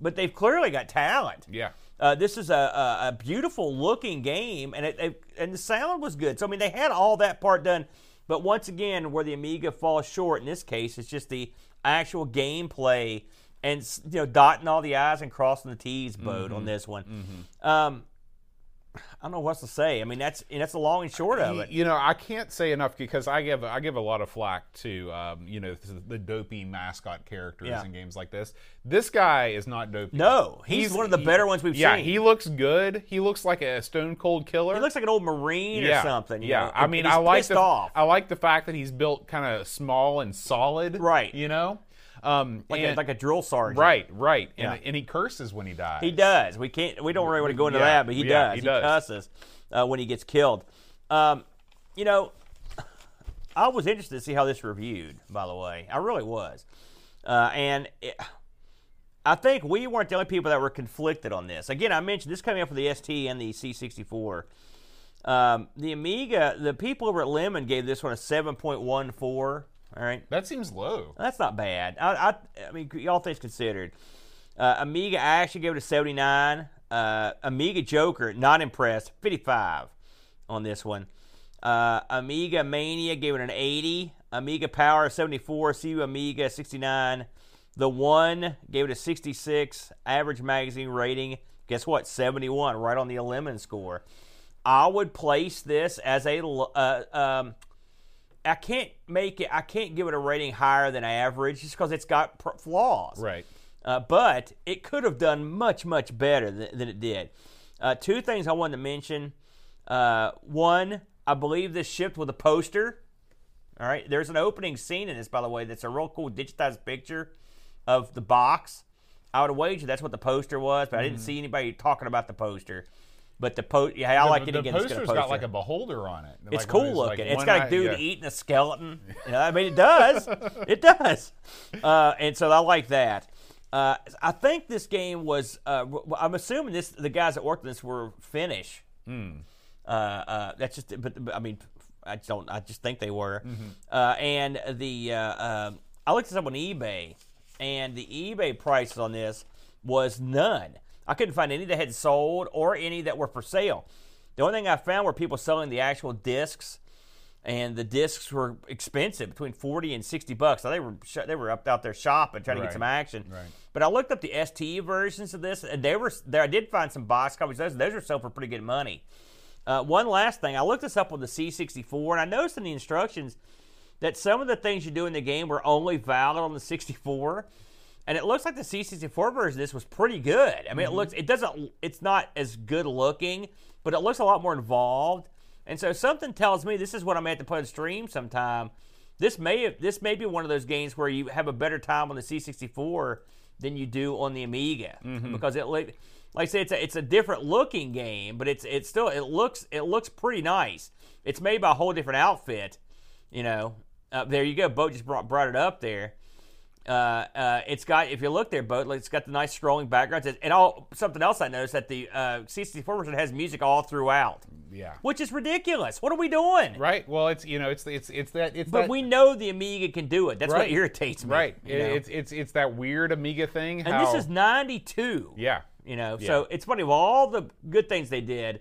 but they've clearly got talent. Yeah. Uh, this is a, a, a beautiful looking game, and it, it and the sound was good. So I mean, they had all that part done, but once again, where the Amiga falls short in this case, it's just the actual gameplay and you know dotting all the i's and crossing the t's boat on this one. Um, I don't know what else to say. I mean, that's and that's the long and short of it. You know, I can't say enough because I give I give a lot of flack to um, you know the dopey mascot characters Yeah. in games like this. This guy is not dopey. No, he's one of the better ones we've yeah, seen. Yeah, he looks good. He looks like a stone cold killer. He looks like an old marine yeah, or something. you yeah. know, I mean, he's I like the off. I like the fact that he's built kind of small and solid. Right. You know, um, like, and- a, like a drill sergeant. right, right, Yeah. and, and he curses when he dies. He does. We can't. We don't really want to go into Yeah, that, but he yeah, does. he He, does. cusses uh, when he gets killed. Um, you know, I was interested to see how this reviewed. By the way, I really was. Uh, and it, I think we weren't the only people that were conflicted on this. Again, I mentioned this coming up for the ST and the C64. Um, the Amiga, the people over at Lemon gave this one a 7.14. All right. That seems low. That's not bad. I, I, I mean, all things considered. Uh, Amiga actually gave it a 79. Uh, Amiga Joker, not impressed, 55 on this one. Uh, Amiga Mania gave it an 80. Amiga Power 74. CU Amiga 69. The One gave it a 66. Average magazine rating. Guess what? 71, right on the lemon score. I would place this as a. Uh, um, I can't make it. I can't give it a rating higher than average just because it's got pr- flaws. Right. Uh, but it could have done much, much better than, than it did. Uh, two things I wanted to mention. Uh, one, I believe this shipped with a poster. All right, there's an opening scene in this, by the way, that's a real cool digitized picture of the box. I would wager that's what the poster was, but I didn't see anybody talking about the poster. But the post, yeah, I like the, it the again. it's poster's got, a like a beholder on it. It's Like cool those, like, looking. it's got a dude yeah. eating a skeleton. You know, I mean, it does. it does. Uh, and so I like that. Uh, I think this game was. Uh, I'm assuming this. The guys that worked on this were Finnish. Hmm. Uh, uh, that's just. But, but I mean, I just don't. I just think they were. Mm-hmm. Uh, and the. Uh, um, I looked this up on eBay, and the eBay price on this was none. I couldn't find any that had sold or any that were for sale. The only thing I found were people selling the actual discs, and the discs were expensive, between forty and sixty bucks. So they were sh- they were up out there shopping, trying to get some action. Right. But I looked up the ST versions of this, and they were there. I did find some box copies. Those those are sold for pretty good money. Uh, one last thing, I looked this up on the C64, and I noticed in the instructions that some of the things you do in the game were only valid on the 64. And it looks like the C64 version of this was pretty good. I mean, it looks, it doesn't, it's not as good looking, but it looks a lot more involved. And so something tells me this is what I'm going to have to put on stream sometime. This may have, this may be one of those games where you have a better time on the C64 than you do on the Amiga because it like I say, it's a, it's a different looking game, but it's it's still it looks it looks pretty nice. It's made by a whole different outfit, you know. Uh, there you go. Boat just brought brought it up there. Uh, uh, it's got if you look there, boat. It's got the nice scrolling backgrounds. And- all something else I noticed that the uh, C64 version has music all throughout, Yeah. which is ridiculous. What are we doing? Right. Well, it's you know, it's it's it's that it's But that, we know the Amiga can do it. That's what irritates me. right. know? It's it's it's that weird Amiga thing. and this is '92. yeah. You know, so it's funny. Of all the good things they did,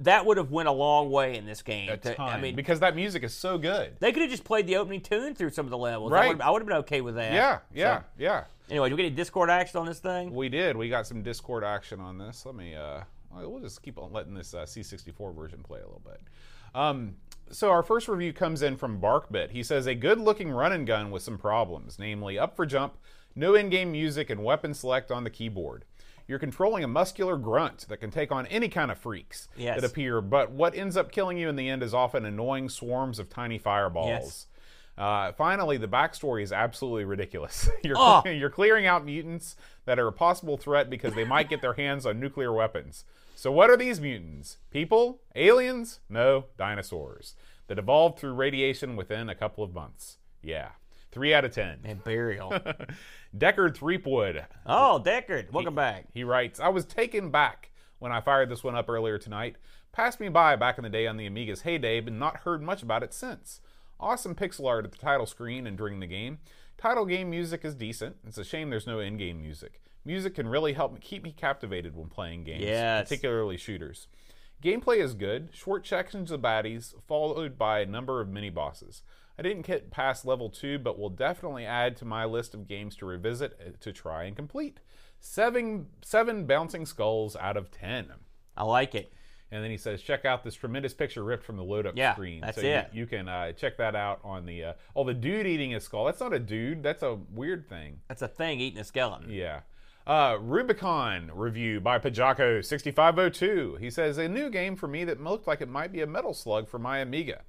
that would have went a long way in this game. To- I mean, because that music is so good. they could have just played the opening tune through some of the levels. I Right. would've- I would have been okay with that. Yeah. Yeah. So, Yeah. anyway, do we get any Discord action on this thing? We did. We got some Discord action on this. Let me. Uh, well, we'll just keep on letting this uh, C64 version play a little bit. Um, so our first review comes in from Barkbit. He says a good-looking run and gun with some problems, namely up for jump, no in-game music, and weapon select on the keyboard. You're controlling a muscular grunt that can take on any kind of freaks Yes. that appear, but what ends up killing you in the end is often annoying swarms of tiny fireballs. Yes. Uh, finally, the backstory is absolutely ridiculous. You're, Oh. you're clearing out mutants that are a possible threat because they might get their hands on nuclear weapons. So, what are these mutants? People? Aliens? No, dinosaurs that evolved through radiation within a couple of months. Yeah. Three out of ten. And burial. Deckard Threepwood. oh, Deckard, welcome back. He writes, I was taken back when I fired this one up earlier tonight. Passed me by back in the day on the Amiga's heyday, but not heard much about it since. Awesome pixel art at the title screen and during the game. Title game music is decent. It's a shame there's no in game music. Music can really help me keep me captivated when playing games, Yes. particularly shooters. Gameplay is good, short sections of baddies, followed by a number of mini bosses. I didn't get past level 2, but will definitely add to my list of games to revisit uh, to try and complete. Seven, seven bouncing skulls out of 10. I like it. And then he says, check out this tremendous picture ripped from the load up Yeah, screen. that's so you- it. You, can uh, check that out on the. Uh, oh, the dude eating a skull. That's not a dude, that's a weird thing. That's a thing eating a skeleton. Yeah. Uh, Rubicon review by Pajako6502. He says, A new game for me that looked like it might be a Metal Slug for my Amiga.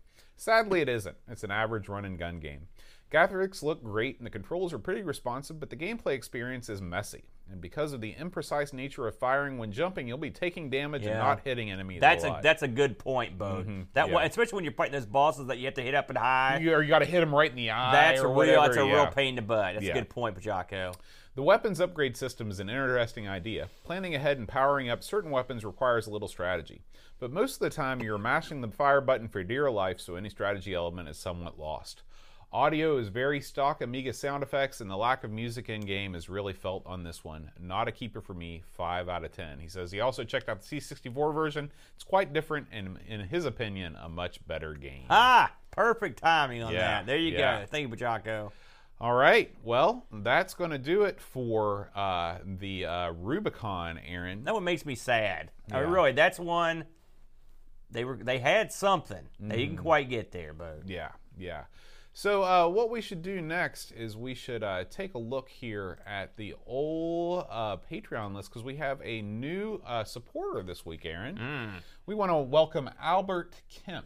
Sadly, it isn't. It's an average run and gun game. Graphics look great and the controls are pretty responsive, but the gameplay experience is messy. And because of the imprecise nature of firing when jumping, you'll be taking damage and not hitting enemies. That's a alive. that's a good point, Bo. Mm-hmm. That yeah. one, especially when you're fighting those bosses that you have to hit up and high. you, or you got to hit them right in the eye. that's or a real whatever, that's a real pain in the butt. That's Yeah. a good point, Jocko. The weapons upgrade system is an interesting idea. Planning ahead and powering up certain weapons requires a little strategy. But most of the time, you're mashing the fire button for dear life, so any strategy element is somewhat lost. Audio is very stock Amiga sound effects, and the lack of music in game is really felt on this one. Not a keeper for me, 5 out of 10. He says he also checked out the C64 version. It's quite different, and in his opinion, a much better game. Ah, perfect timing on Yeah, that. There you yeah. go. Thank you, Jocko. All right. Well, that's going to do it for uh, the uh, Rubicon, Aaron. That one makes me sad. I mean, really, that's one. They were they had something. They Mm-hmm. didn't quite get there, but Yeah, yeah. So uh, what we should do next is we should uh, take a look here at the old uh, Patreon list because we have a new uh, supporter this week, Aaron. Mm. We want to welcome Albert Kemp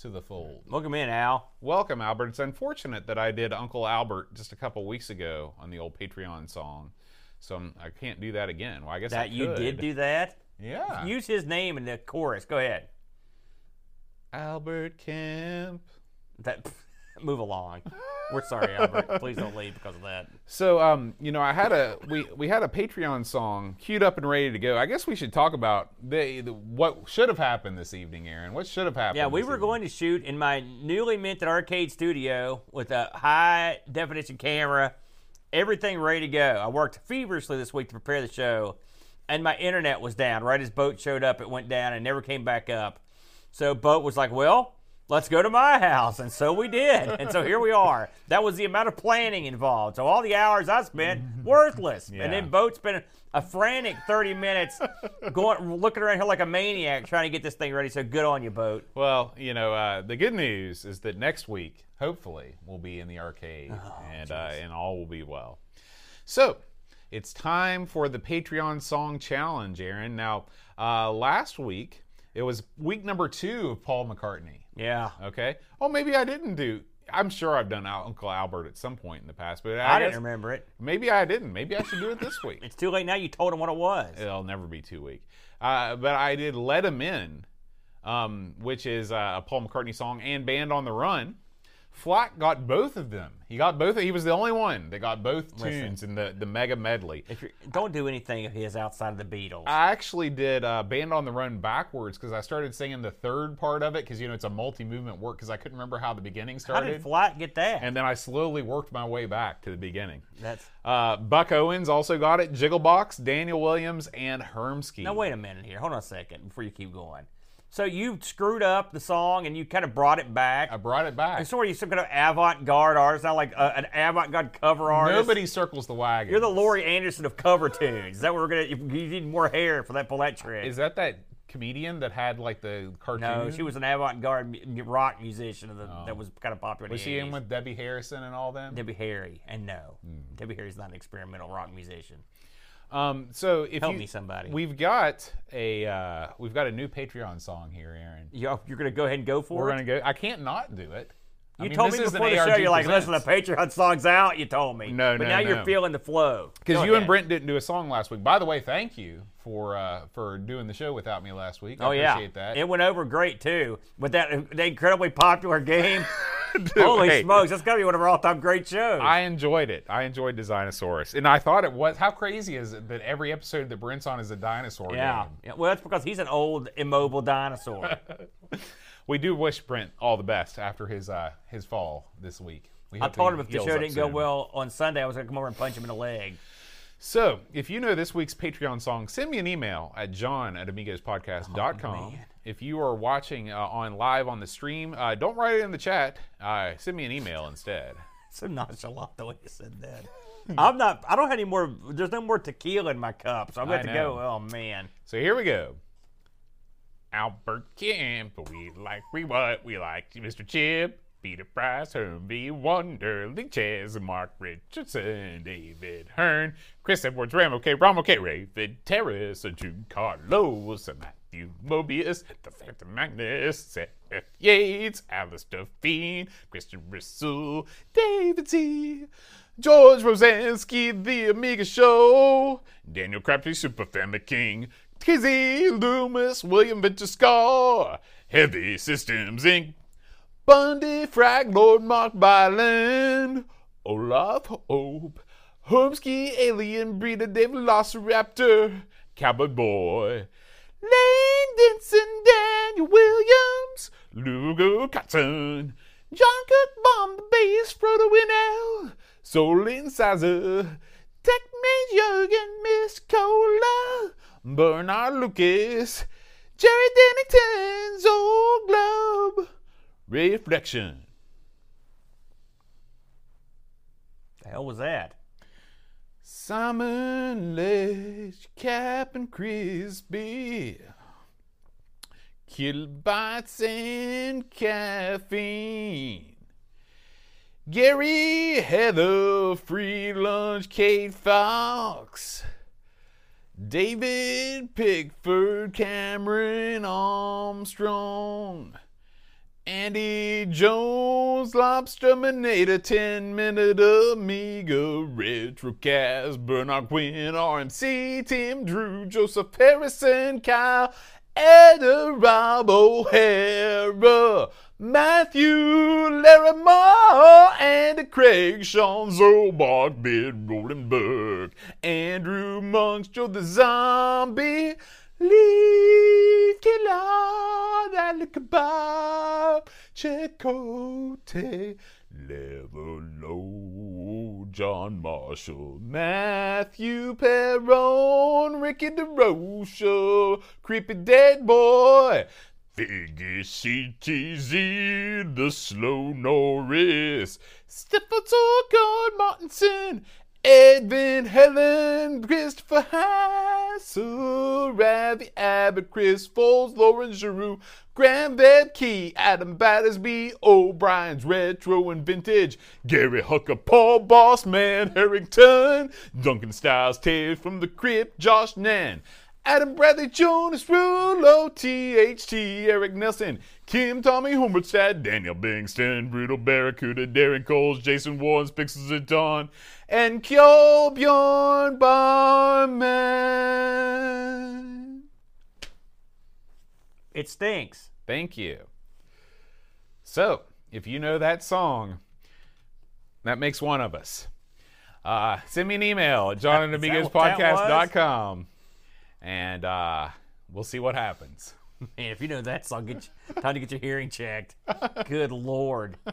to the fold. Welcome in, Al. Welcome, Albert. It's unfortunate that I did Uncle Albert just a couple weeks ago on the old Patreon song, so I'm, I can't do that again. Well, I guess I That you did do that. Yeah. Use his name in the chorus. Go ahead. Albert Kemp. That move along. We're sorry, Albert. Please don't leave because of that. So, um, you know, I had a we we had a Patreon song queued up and ready to go. I guess we should talk about the, the what should have happened this evening, Aaron. What should have happened? Yeah, we were evening? going to shoot in my newly minted arcade studio with a high definition camera, everything ready to go. I worked feverishly this week to prepare the show, and my internet was down. Right as Boat showed up, it went down and never came back up. So Boat was like, "Well, let's go to my house," and so we did. And so here we are. That was the amount of planning involved. So all the hours I spent worthless, Yeah. and then Boat spent a frantic 30 minutes going looking around here like a maniac trying to get this thing ready. So good on you, Boat. Well, you know, uh, the good news is that next week, hopefully, we'll be in the arcade, Oh, and uh, and all will be well. So. It's time for the Patreon Song Challenge, Aaron. Now, uh, last week, it was week number two of Paul McCartney. Yeah. Okay. Oh, maybe I didn't do. I'm sure I've done Al- Uncle Albert at some point in the past, but I, I, didn't guess remember it. maybe I didn't. Maybe I should do it this week. It's too late now. You told him what it was. It'll never be too weak. Uh, but I did "Let 'Em In," um, which is uh, a Paul McCartney song and "Band on the Run." Flack got both of them. He got both. He was the only one that got both Listen. tunes in the the mega medley. If you're, don't do anything of his outside of the Beatles. I actually did uh, "Band on the Run" backwards because I started singing the third part of it because you know it's a multi-movement work because I couldn't remember how the beginning started. How did Flight get that? and then I slowly worked my way back to the beginning. That's Uh, Buck Owens also got it. Jigglebox, Daniel Williams, and Hermsky. now. Wait a minute here. Hold on a second before you keep going. So you screwed up the song and you kind of brought it back. I brought it back. And so are you some kind of avant-garde artist? Not like uh, an avant-garde cover artist. Nobody circles the wagon. You're the Laurie Anderson of cover tunes. Is that what we're gonna? You need more hair for that pull that trick. Is that that comedian that had like the cartoon? no, she was an avant-garde mu- rock musician of the, that was kind of popular. in Was the she in with Debbie Harrison and all them? Debbie Harry? And no, Hmm. Debbie Harry's not an experimental rock musician. Um, so if Help you, me, somebody. We've got a uh, we've got a new Patreon song here, Aaron. You're, you're gonna go ahead and go for We're it. gonna go. I can't not do it. I You mean, told me before the show, you're like, Presents. listen, the Patreon song's out. You told me. No, but no, now no. you're feeling the flow. Because you and ahead. Brent didn't do a song last week. By the way, thank you for uh, for doing the show without me last week. I Oh yeah, appreciate that. it went over great too. With that, that incredibly popular game. Holy hey. smokes, that's gotta be one of our all-time great shows. I enjoyed it. I enjoyed Designasaurus, and I thought it was. How crazy is it that every episode that Brent's on is a dinosaur yeah. game? yeah. Well, that's because he's an old immobile dinosaur. We do wish Brent all the best after his uh, his fall this week. We I told him if the show didn't go soon. well on Sunday, I was gonna come over and punch him in the leg. So, if you know this week's Patreon song, send me an email at john at amigospodcast.com. Oh, man. If you are watching uh, on live on the stream, uh, don't write it in the chat. Uh, send me an email instead. So nonchalant the way you said that. I'm not. I don't have any more. There's no more tequila in my cup, so I'm going to know. go. Oh man. So here we go. Albert Kemp, we like we what we like Mr. Chip, Peter Price, Herbie Wonderly, Chaz, Mark Richardson, David Hearn, Chris Edwards, Ram OK, Rom OK, Ravid Terrace, Jude Carlos, Matthew Mobius, the Phantom Magnus, Seth Yates, Alistair Fiend, Christian Russell, David Z. George Rosansky, The Amiga Show, Daniel Crabtree, Super Family King, Kizzy Loomis, William Venture Scar, Heavy Systems Inc., Bundy, Frag, Lord Mark Byland, Olaf Hope, Homsky, Alien Breeder, Dave Velociraptor, Cowboy Boy, Lane Denson, Daniel Williams, Lugo Cotton, John Cook, Bomb the Bass, Frodo Winnell, Soul Incisor, Tech Mage Jurgen, Miss Cola, Bernard Lucas, Jerry Dennington, Old Globe, Reflection. The hell was that? Simon Ledge, Captain Crispy, Kilobytes and caffeine. Gary, Heather, Free Lunch, Kate Fox, David Pickford, Cameron Armstrong, Andy Jones, Lobster Manada, 10 Minute Amiga, Retrocast, Bernard Quinn, RMC, Tim Drew, Joseph Harrison, Kyle, Eda, Rob O'Hara, Matthew Larimore, Andy Craig, Sean Zobach, Bid Rodenberg, Andrew Monks, Joe the Zombie, Killer, Alikabar, Checote, Level Low, John Marshall, Matthew Perron, Ricky DeRocha, Creepy Dead Boy, Figgy CTZ, The Slow Norris, Stefan Sorgard Martinson, Edvin Helen, Christopher Hassel, Ravi Abbott, Chris Foles, Lauren Giroux, Graham Key, Adam Battersby, O'Brien's Retro and Vintage, Gary Hooker, Paul Bossman, Harrington, Duncan Styles, Tales from the Crypt, Josh Nan, Adam Bradley, Jonas Rulo, THT, Eric Nelson, Kim Tommy Humbertstad, Daniel Bingston, Brutal Barracuda, Darren Coles, Jason Warrens, Pixels and Dawn, and Kjol Bjorn Barman. It stinks. Thank you. So, if you know that song, that makes one of us. Uh, send me an email at johnandamigospodcast.com and uh, we'll see what happens. Man, if you know that song, get you, time to get your hearing checked. Good lord.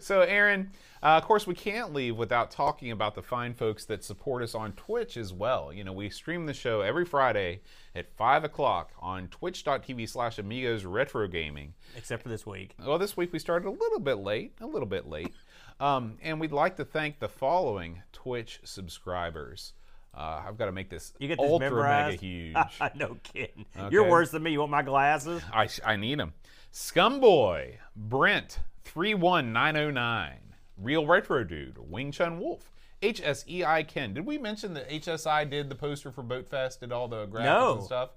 So, Aaron, uh, of course, we can't leave without talking about the fine folks that support us on Twitch as well. You know, we stream the show every Friday at 5 o'clock on twitch.tv slash amigos retro gaming. Except for this week. Well, this week we started a little bit late, a little bit late. Um, and we'd like to thank the following Twitch subscribers. Uh, I've got to make this, You get this ultra memorized? mega huge. no kidding. You're worse than me. You want my glasses? I, I need them. Scumboy, Brent, 31909, Real Retro Dude, Wing Chun Wolf, HSEI Ken. Did we mention that HSI did the poster for Boat Fest, did all the graphics No. and stuff?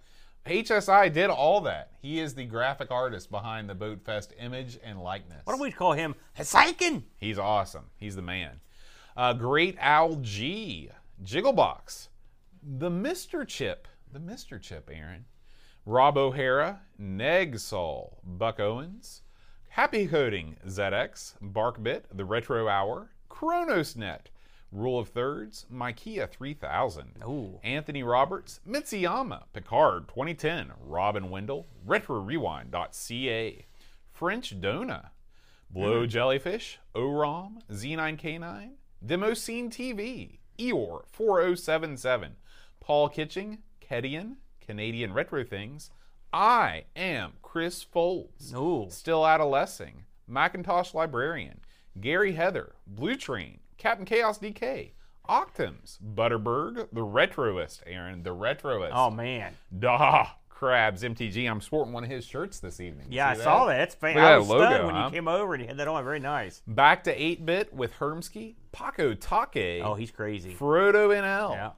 HSI did all that. He is the graphic artist behind the Boat Fest image and likeness. Why don't we call him Hasaikin? He's awesome. He's the man. Uh, Great Al G, Jigglebox, the Mr. Chip, the Mr. Chip, Aaron, Rob O'Hara, Negsol, Buck Owens, Happy Coding, ZX, Barkbit, The Retro Hour, ChronosNet, Rule of Thirds, Mikea 3000, Ooh. Anthony Roberts, Mitsuyama, Picard 2010, Robin Wendell, RetroRewind.ca, French Dona, Blow mm-hmm. Jellyfish, OROM, Z9K9, Demoscene TV, Eeyore 4077, Paul Kitching, Kedian, Canadian Retro Things, I am Chris Folds, Ooh. Still Adolescing, Macintosh Librarian, Gary Heather, Blue Train, Captain Chaos DK, Octums, Butterberg, The Retroist, Aaron, The Retroist. Oh man. Duh, Krabs, MTG. I'm sporting one of his shirts this evening. Yeah, See I saw that. It's fan- Look at I was logo, stunned when huh? you came over and you had that on. Very nice. Back to 8 bit with Hermsky, Paco Take, Oh, he's crazy. Frodo NL, Yeah.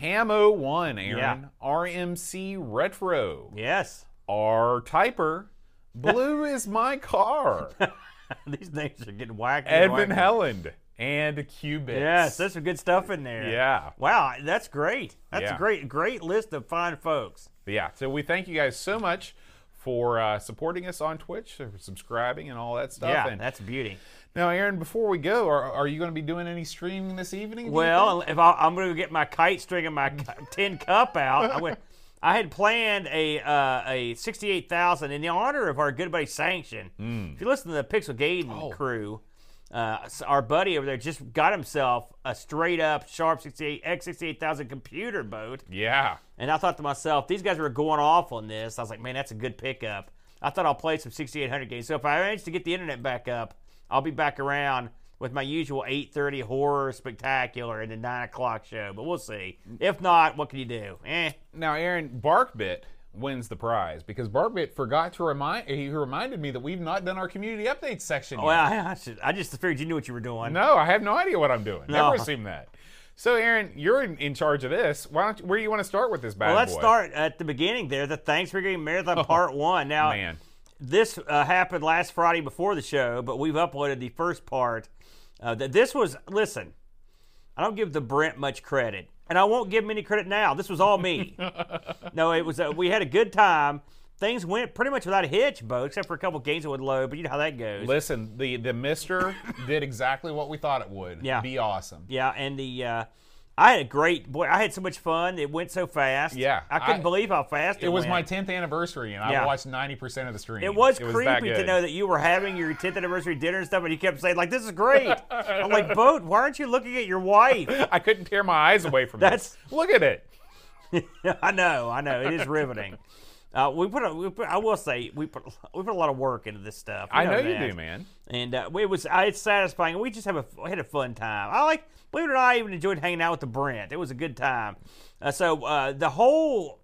Hamo 1, Aaron, Yeah. RMC Retro, Yes. R Typer, Blue is my car, These names are getting wacky. Edvin wacky. Helland, and Qubits. Yes, there's some good stuff in there. Yeah. Wow, that's great. That's Yeah. a great, great list of fine folks. But yeah, so we thank you guys so much for uh, supporting us on Twitch, for subscribing, and all that stuff. Yeah, and that's beauty. now, Aaron, before we go, are, are you going to be doing any streaming this evening? Well, if I, I'm going to get my kite string and my tin cup out, I went. I had planned a uh, a sixty eight thousand in the honor of our good buddy Sanction. Hmm. If you listen to the Pixel Gaiden Oh. crew, uh, our buddy over there just got himself a straight up Sharp sixty eight X sixty eight thousand computer boat, yeah, and I thought to myself, these guys were going off on this. I was like, man, that's a good pickup. I thought I'll play some sixty eight hundred games. So if I manage to get the internet back up, I'll be back around with my usual 8.30 horror spectacular and the 9 o'clock show, but we'll see. If not, what can you do? Eh. Now, Aaron, Barkbit wins the prize because Barkbit forgot to remind. He reminded me that we've not done our community updates section. yet. Well, I, I, should, I just figured you knew what you were doing. No, I have no idea what I'm doing. No. Never assume that. So, Aaron, you're in, in charge of this. Why don't? You, where do you want to start with this bad well, let's boy? start at the beginning there. The Thanksgiving Marathon Part 1. Now, Oh, Man, this uh, happened last Friday before the show, but we've uploaded the first part. Uh, that this was listen. I don't give the Brent much credit, and I won't give him any credit now. This was all me. no, it was. Uh, we had a good time. Things went pretty much without a hitch, Bo, except for a couple games that would load. But you know how that goes. listen, the the Mister did exactly what we thought it would. Yeah. be awesome. Yeah, and the uh, I had a great boy. I had so much fun. It went so fast. Yeah, I couldn't I- believe how fast it, It was went. my 10th anniversary, and I watched 90% of the stream. It was that creepy to know that you were having your 10th anniversary dinner and stuff, and you kept saying like, "This is great." I'm like, "Boat, why aren't you looking at your wife?" I couldn't tear my eyes away from That's- it. Look at it. I know, I know, it is riveting. Uh, we put, a, we put, I will say, we put, we put a lot of work into this stuff. You I know you do, man. And uh, it was, uh, it's satisfying. We just have a, we had a fun time. I like, believe it or not, I even enjoyed hanging out with the Brent. It was a good time. Uh, so uh, the whole,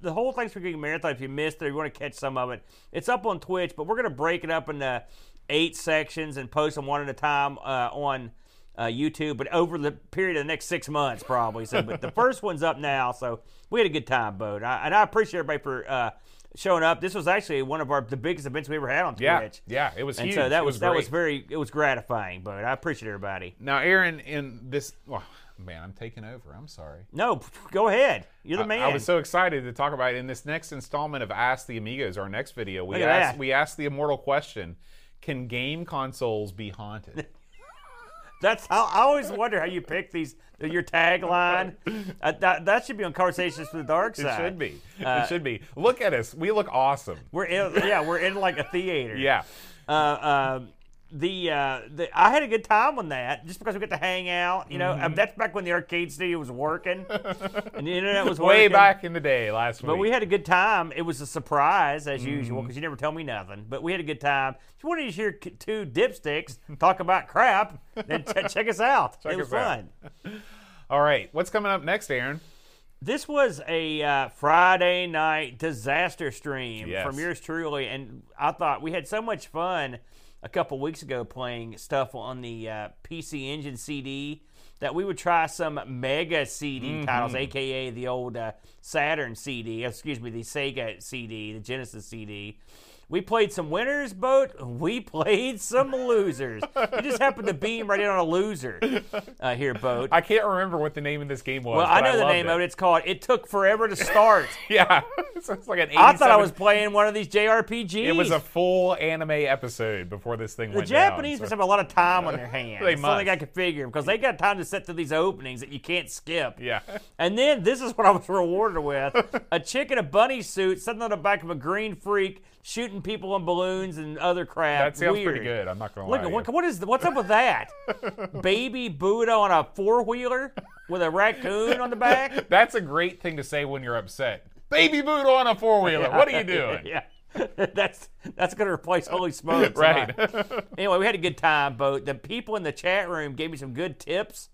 the whole Thanksgiving marathon. If you missed it, or you want to catch some of it, it's up on Twitch. But we're gonna break it up into eight sections and post them one at a time uh, on uh, YouTube. But over the period of the next six months, probably. So, but the first one's up now. So we had a good time, Boat. I, and I appreciate everybody for. Uh, Showing up. This was actually one of our the biggest events we ever had on Twitch. Yeah, yeah, it was And huge. so that It was, that was very it was gratifying, but I appreciate everybody. Now, Aaron, in this, Well, man, I'm taking over. I'm sorry. No, go ahead. You're the I- man. I was so excited to talk about it in this next installment of Ask the Amigos, our next video. We asked that. we asked the immortal question: Can game consoles be haunted? That's how I always wonder how you pick these your tagline. Uh, that, that should be on Conversations with the Dark It should be. Uh, it should be. Look at us. We look awesome. We're in, yeah, we're in like a theater. Yeah. Uh, um, the, uh, the I had a good time on that just because we got to hang out. You know, Mm-hmm. That's back when the arcade studio was working and the internet was Way working. back in the day, last week. But we had a good time. It was a surprise as usual Mm-hmm. because you never tell me nothing. But we had a good time. If you wanted to hear two dipsticks talk about crap, then ch- check us out. Check it was fun. All right. What's coming up next, Aaron? This was a uh, Friday night disaster stream Yes. from yours truly, and I thought we had so much fun a couple weeks ago playing stuff on the uh, PC Engine CD that we would try some Mega CD Mm-hmm. titles, aka the old uh, Saturn CD, excuse me, the Sega CD, the Genesis CD. We played some winners, boat. We played some losers. you just happened to beam right in on a loser uh, here, boat. I can't remember what the name of this game was. Well, I know the loved name of it. It's called "It Took Forever to Start." Yeah. so it's like an I thought I was playing one of these JRPGs. It was a full anime episode before this thing the went Japanese down. must so- have a lot of time on their hands. They It's the only thing I must. could figure because they got time to set to these openings that you can't skip. Yeah. And then this is what I was rewarded with: a chick in a bunny suit sitting on the back of a green freak, shooting people on balloons and other crap. That sounds Weird. pretty good. I'm not gonna Look, lie. to what, what is what's up with that? Baby Buddha on a four wheeler with a raccoon on the back. That's a great thing to say when you're upset. Baby boot on a four wheeler. What are you doing? yeah. that's that's gonna replace Holy Smokes. Right. anyway, we had a good time, Boat. The people in the chat room gave me some good tips,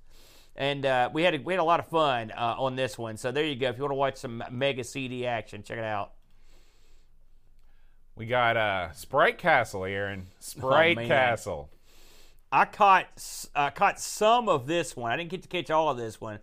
and uh, we had a, we had a lot of fun uh, on this one. So there you go. If you want to watch some Mega CD action, check it out. We got uh, Sprite Castle, Aaron. Sprite Oh. Castle. I caught uh, caught some of this one. I didn't get to catch all of this one,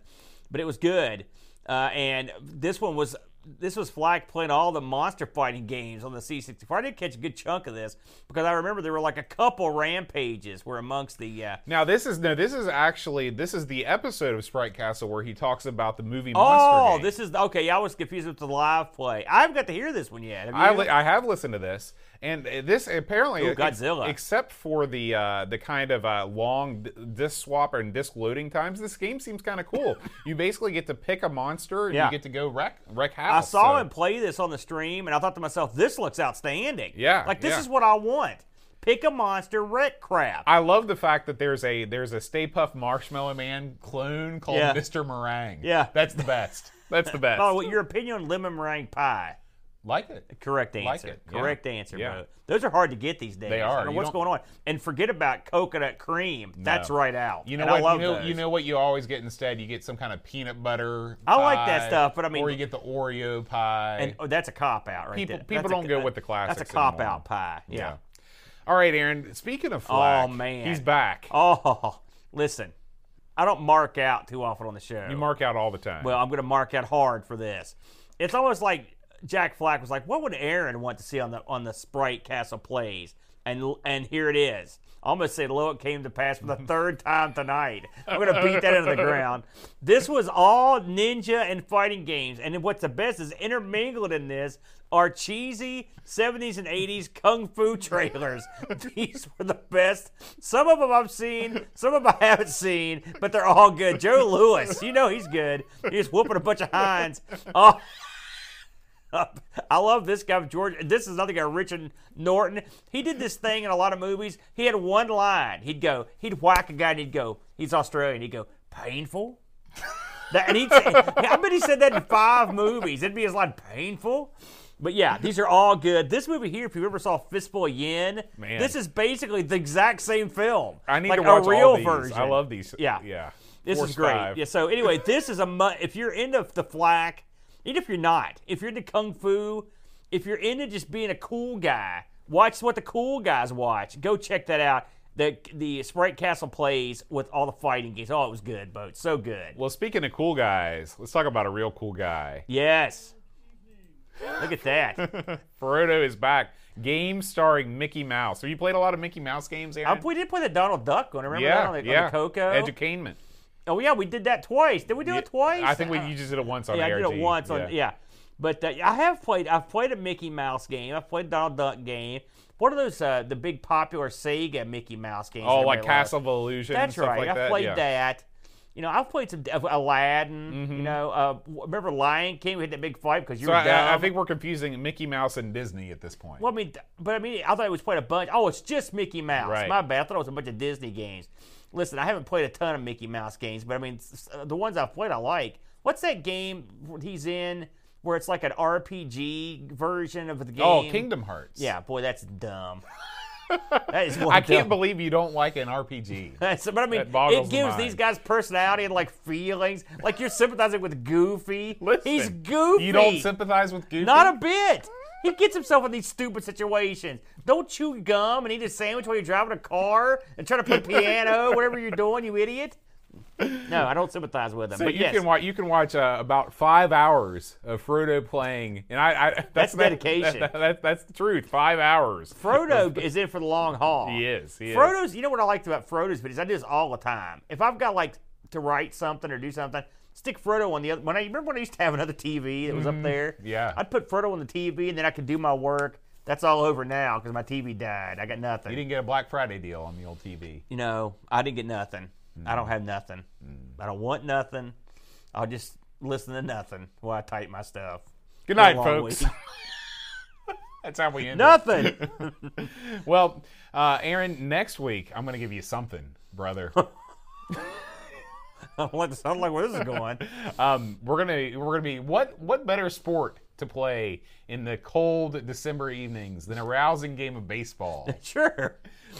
but it was good. Uh, and this one was this was Flack playing all the monster fighting games on the C64. I did catch a good chunk of this because I remember there were like a couple rampages were amongst the. Uh, Now this is no, this is actually this is the episode of Sprite Castle where he talks about the movie Monster oh, Game. this is okay. I was confused with the live play. I haven't got to hear this one yet. Have? I, li- I have listened to this, and this apparently Ooh, ex- Godzilla. except for the uh, the kind of uh, long disc swap and disc loading times, this game seems kind of cool. you basically get to pick a monster and Yeah. you get to go wreck wreck house. I saw so- him play this on the stream, and I thought to myself, "This looks outstanding." Yeah, like this yeah. is what I want. Pick a monster, wreck crap. I love the fact that there's a there's a Stay Puft Marshmallow Man clone called Yeah. Mr. Meringue. Yeah. that's the best. That's the best. The your opinion on lemon meringue pie? Like it. Correct Like answer. it, yeah. Correct answer, Yeah. bro. Those are hard to get these days. They I are. don't what's don't- going on? And forget about coconut cream. That's right out. You know And what? I love you know, you know what you always get instead. You get some kind of peanut butter. I like that stuff, but I mean- or you get the Oreo pie. And oh, that's a cop out, right People- there. people That's don't go with the classics That's a cop out pie. Yeah. All right, Aaron. Speaking of oh, Flack, Oh, man. he's back. Oh, listen. I don't mark out too often on the show. You mark out all the time. Well, I'm going to mark out hard for this. It's almost like Jack Flack was like, "What would Aaron want to see on the on the Sprite Castle plays?" And and here it is. I almost say, "Lo, it came to pass for the third time tonight." I'm going to beat that into the ground. This was all ninja and fighting games, and what's the best is intermingled in this are cheesy 70s and 80s kung fu trailers. These were the best. Some of them I've seen, some of them I haven't seen, but they're all good. Joe Lewis, you know he's good. He's whooping a bunch of hinds. Oh. I love this guy, George. This is another guy, Richard Norton. He did this thing in a lot of movies. He had one line. He'd go, he'd whack a guy, and he'd go, he's Australian. He'd go, painful. That, and he'd say, I bet he said that in five movies. It'd be his line, painful. But yeah, these are all good. This movie here, if you ever saw Fistful of Yen, Man. this is basically the exact same film. I need like to watch a real all these. version. I love these. Yeah. yeah. This Force is great. five. Yeah. So anyway, this is a mu- if you're into the flack, even if you're not, if you're into kung fu, if you're into just being a cool guy, watch what the cool guys watch. Go check that out. The the Sprite Castle plays with all the fighting games. Oh, it was good, boat. So good. Well, speaking of cool guys, let's talk about a real cool guy. Yes. Look at that. Frodo is back. Game starring Mickey Mouse. Have you played a lot of Mickey Mouse games, Aaron? Uh, we did play the Donald Duck one. Remember that yeah, on the, yeah. on the Coco? Edutainment. Oh yeah, we did that twice. Did we do Yeah, it twice? I think we you just did it once on Yeah, I did it once on yeah. But uh, I have played. I've played a Mickey Mouse game. I've played a Donald Duck game. What are those? Uh, the big popular Sega Mickey Mouse games. Oh, like? Castle of Illusion. That's stuff right. Like I've that. played yeah. that. You know, I've played some uh, Aladdin. Mm-hmm. You know, uh, remember Lion King? We had that big fight because you So were I, dumb. I- I think we're confusing Mickey Mouse and Disney at this point. Well, I mean, but I mean, I thought it was played a bunch. Oh, it's just Mickey Mouse. Right. My bad. I thought it was a bunch of Disney games. Listen, I haven't played a ton of Mickey Mouse games, but I mean, the ones I've played, I like. What's that game he's in where it's like an RPG version of the oh, game? oh, Kingdom Hearts. Yeah, boy, that's dumb. that is I can't dumb. believe you don't like an RPG. That's, but I mean, it gives these guys personality and like feelings. Like you're sympathizing with Goofy. Listen, He's Goofy. You don't sympathize with Goofy? Not a bit. He gets himself in these stupid situations. Don't chew gum and eat a sandwich while you're driving a car and try to play piano, whatever you're doing, you idiot. No, I don't sympathize with him. So but you yes, can watch. You can watch uh, about five hours of Frodo playing, and I. I that's, that- dedication. that- that- that's the truth. Five hours. Frodo is in for the long haul. He is. He is. Frodo's. You know what I liked about Frodo's videos? I do this all the time. If I've got like to write something or do something, stick Frodo on the other. When I remember when I used to have another TV that was up there. Mm-hmm. Yeah. I'd put Frodo on the TV and then I could do my work. That's all over now because my TV died. I got nothing. You didn't get a Black Friday deal on the old TV. you know, I didn't get nothing. I Mm. don't have nothing. I don't want nothing. I'll just listen to nothing while I type my stuff. Good night, folks. That's how we end. it. nothing. Well, uh, Aaron, next week I'm going to give you something, brother. I don't like, don't like where this is going. um, we're gonna we're gonna be what what better sport to play in the cold December evenings than a rousing game of baseball? Sure.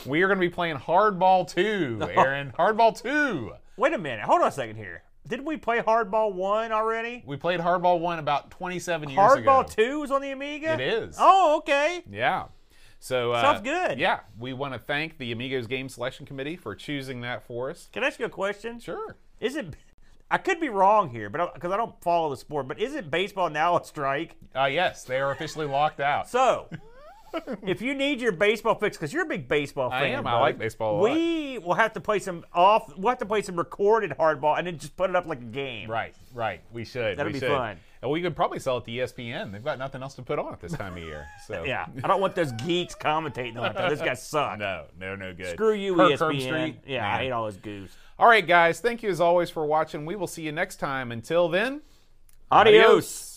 we are gonna be playing Hardball Two, Aaron. Hardball Two. Wait a minute. Hold on a second here. Didn't we play Hardball 1 already? We played Hardball One about 27 years ago. Hardball 2 is on the Amiga? It is. Oh, okay. Yeah. So uh, Sounds good. Yeah, we want to thank the Amigos Game Selection Committee for choosing that for us. Can I ask you a question? Sure. Is it I could be wrong here, but because I, don't follow the sport, but isn't baseball now a strike? Uh, yes, they are officially locked out. So, if you need your baseball fix, because you're a big baseball fan, I am. I like baseball a lot. We will have to play some off. We'll have to play some recorded hardball, and then just put it up like a game. Right, right. We should. That'd we be should. fun. And we could probably sell it to ESPN. They've got nothing else to put on at this time of year. So Yeah, I don't want those geeks commentating on it. though. Those guys suck. no, no, no good. Screw you, Kirk ESPN. Yeah, man. I hate all those goose. All right, guys. Thank you as always for watching. We will see you next time. Until then. Adios. Adios.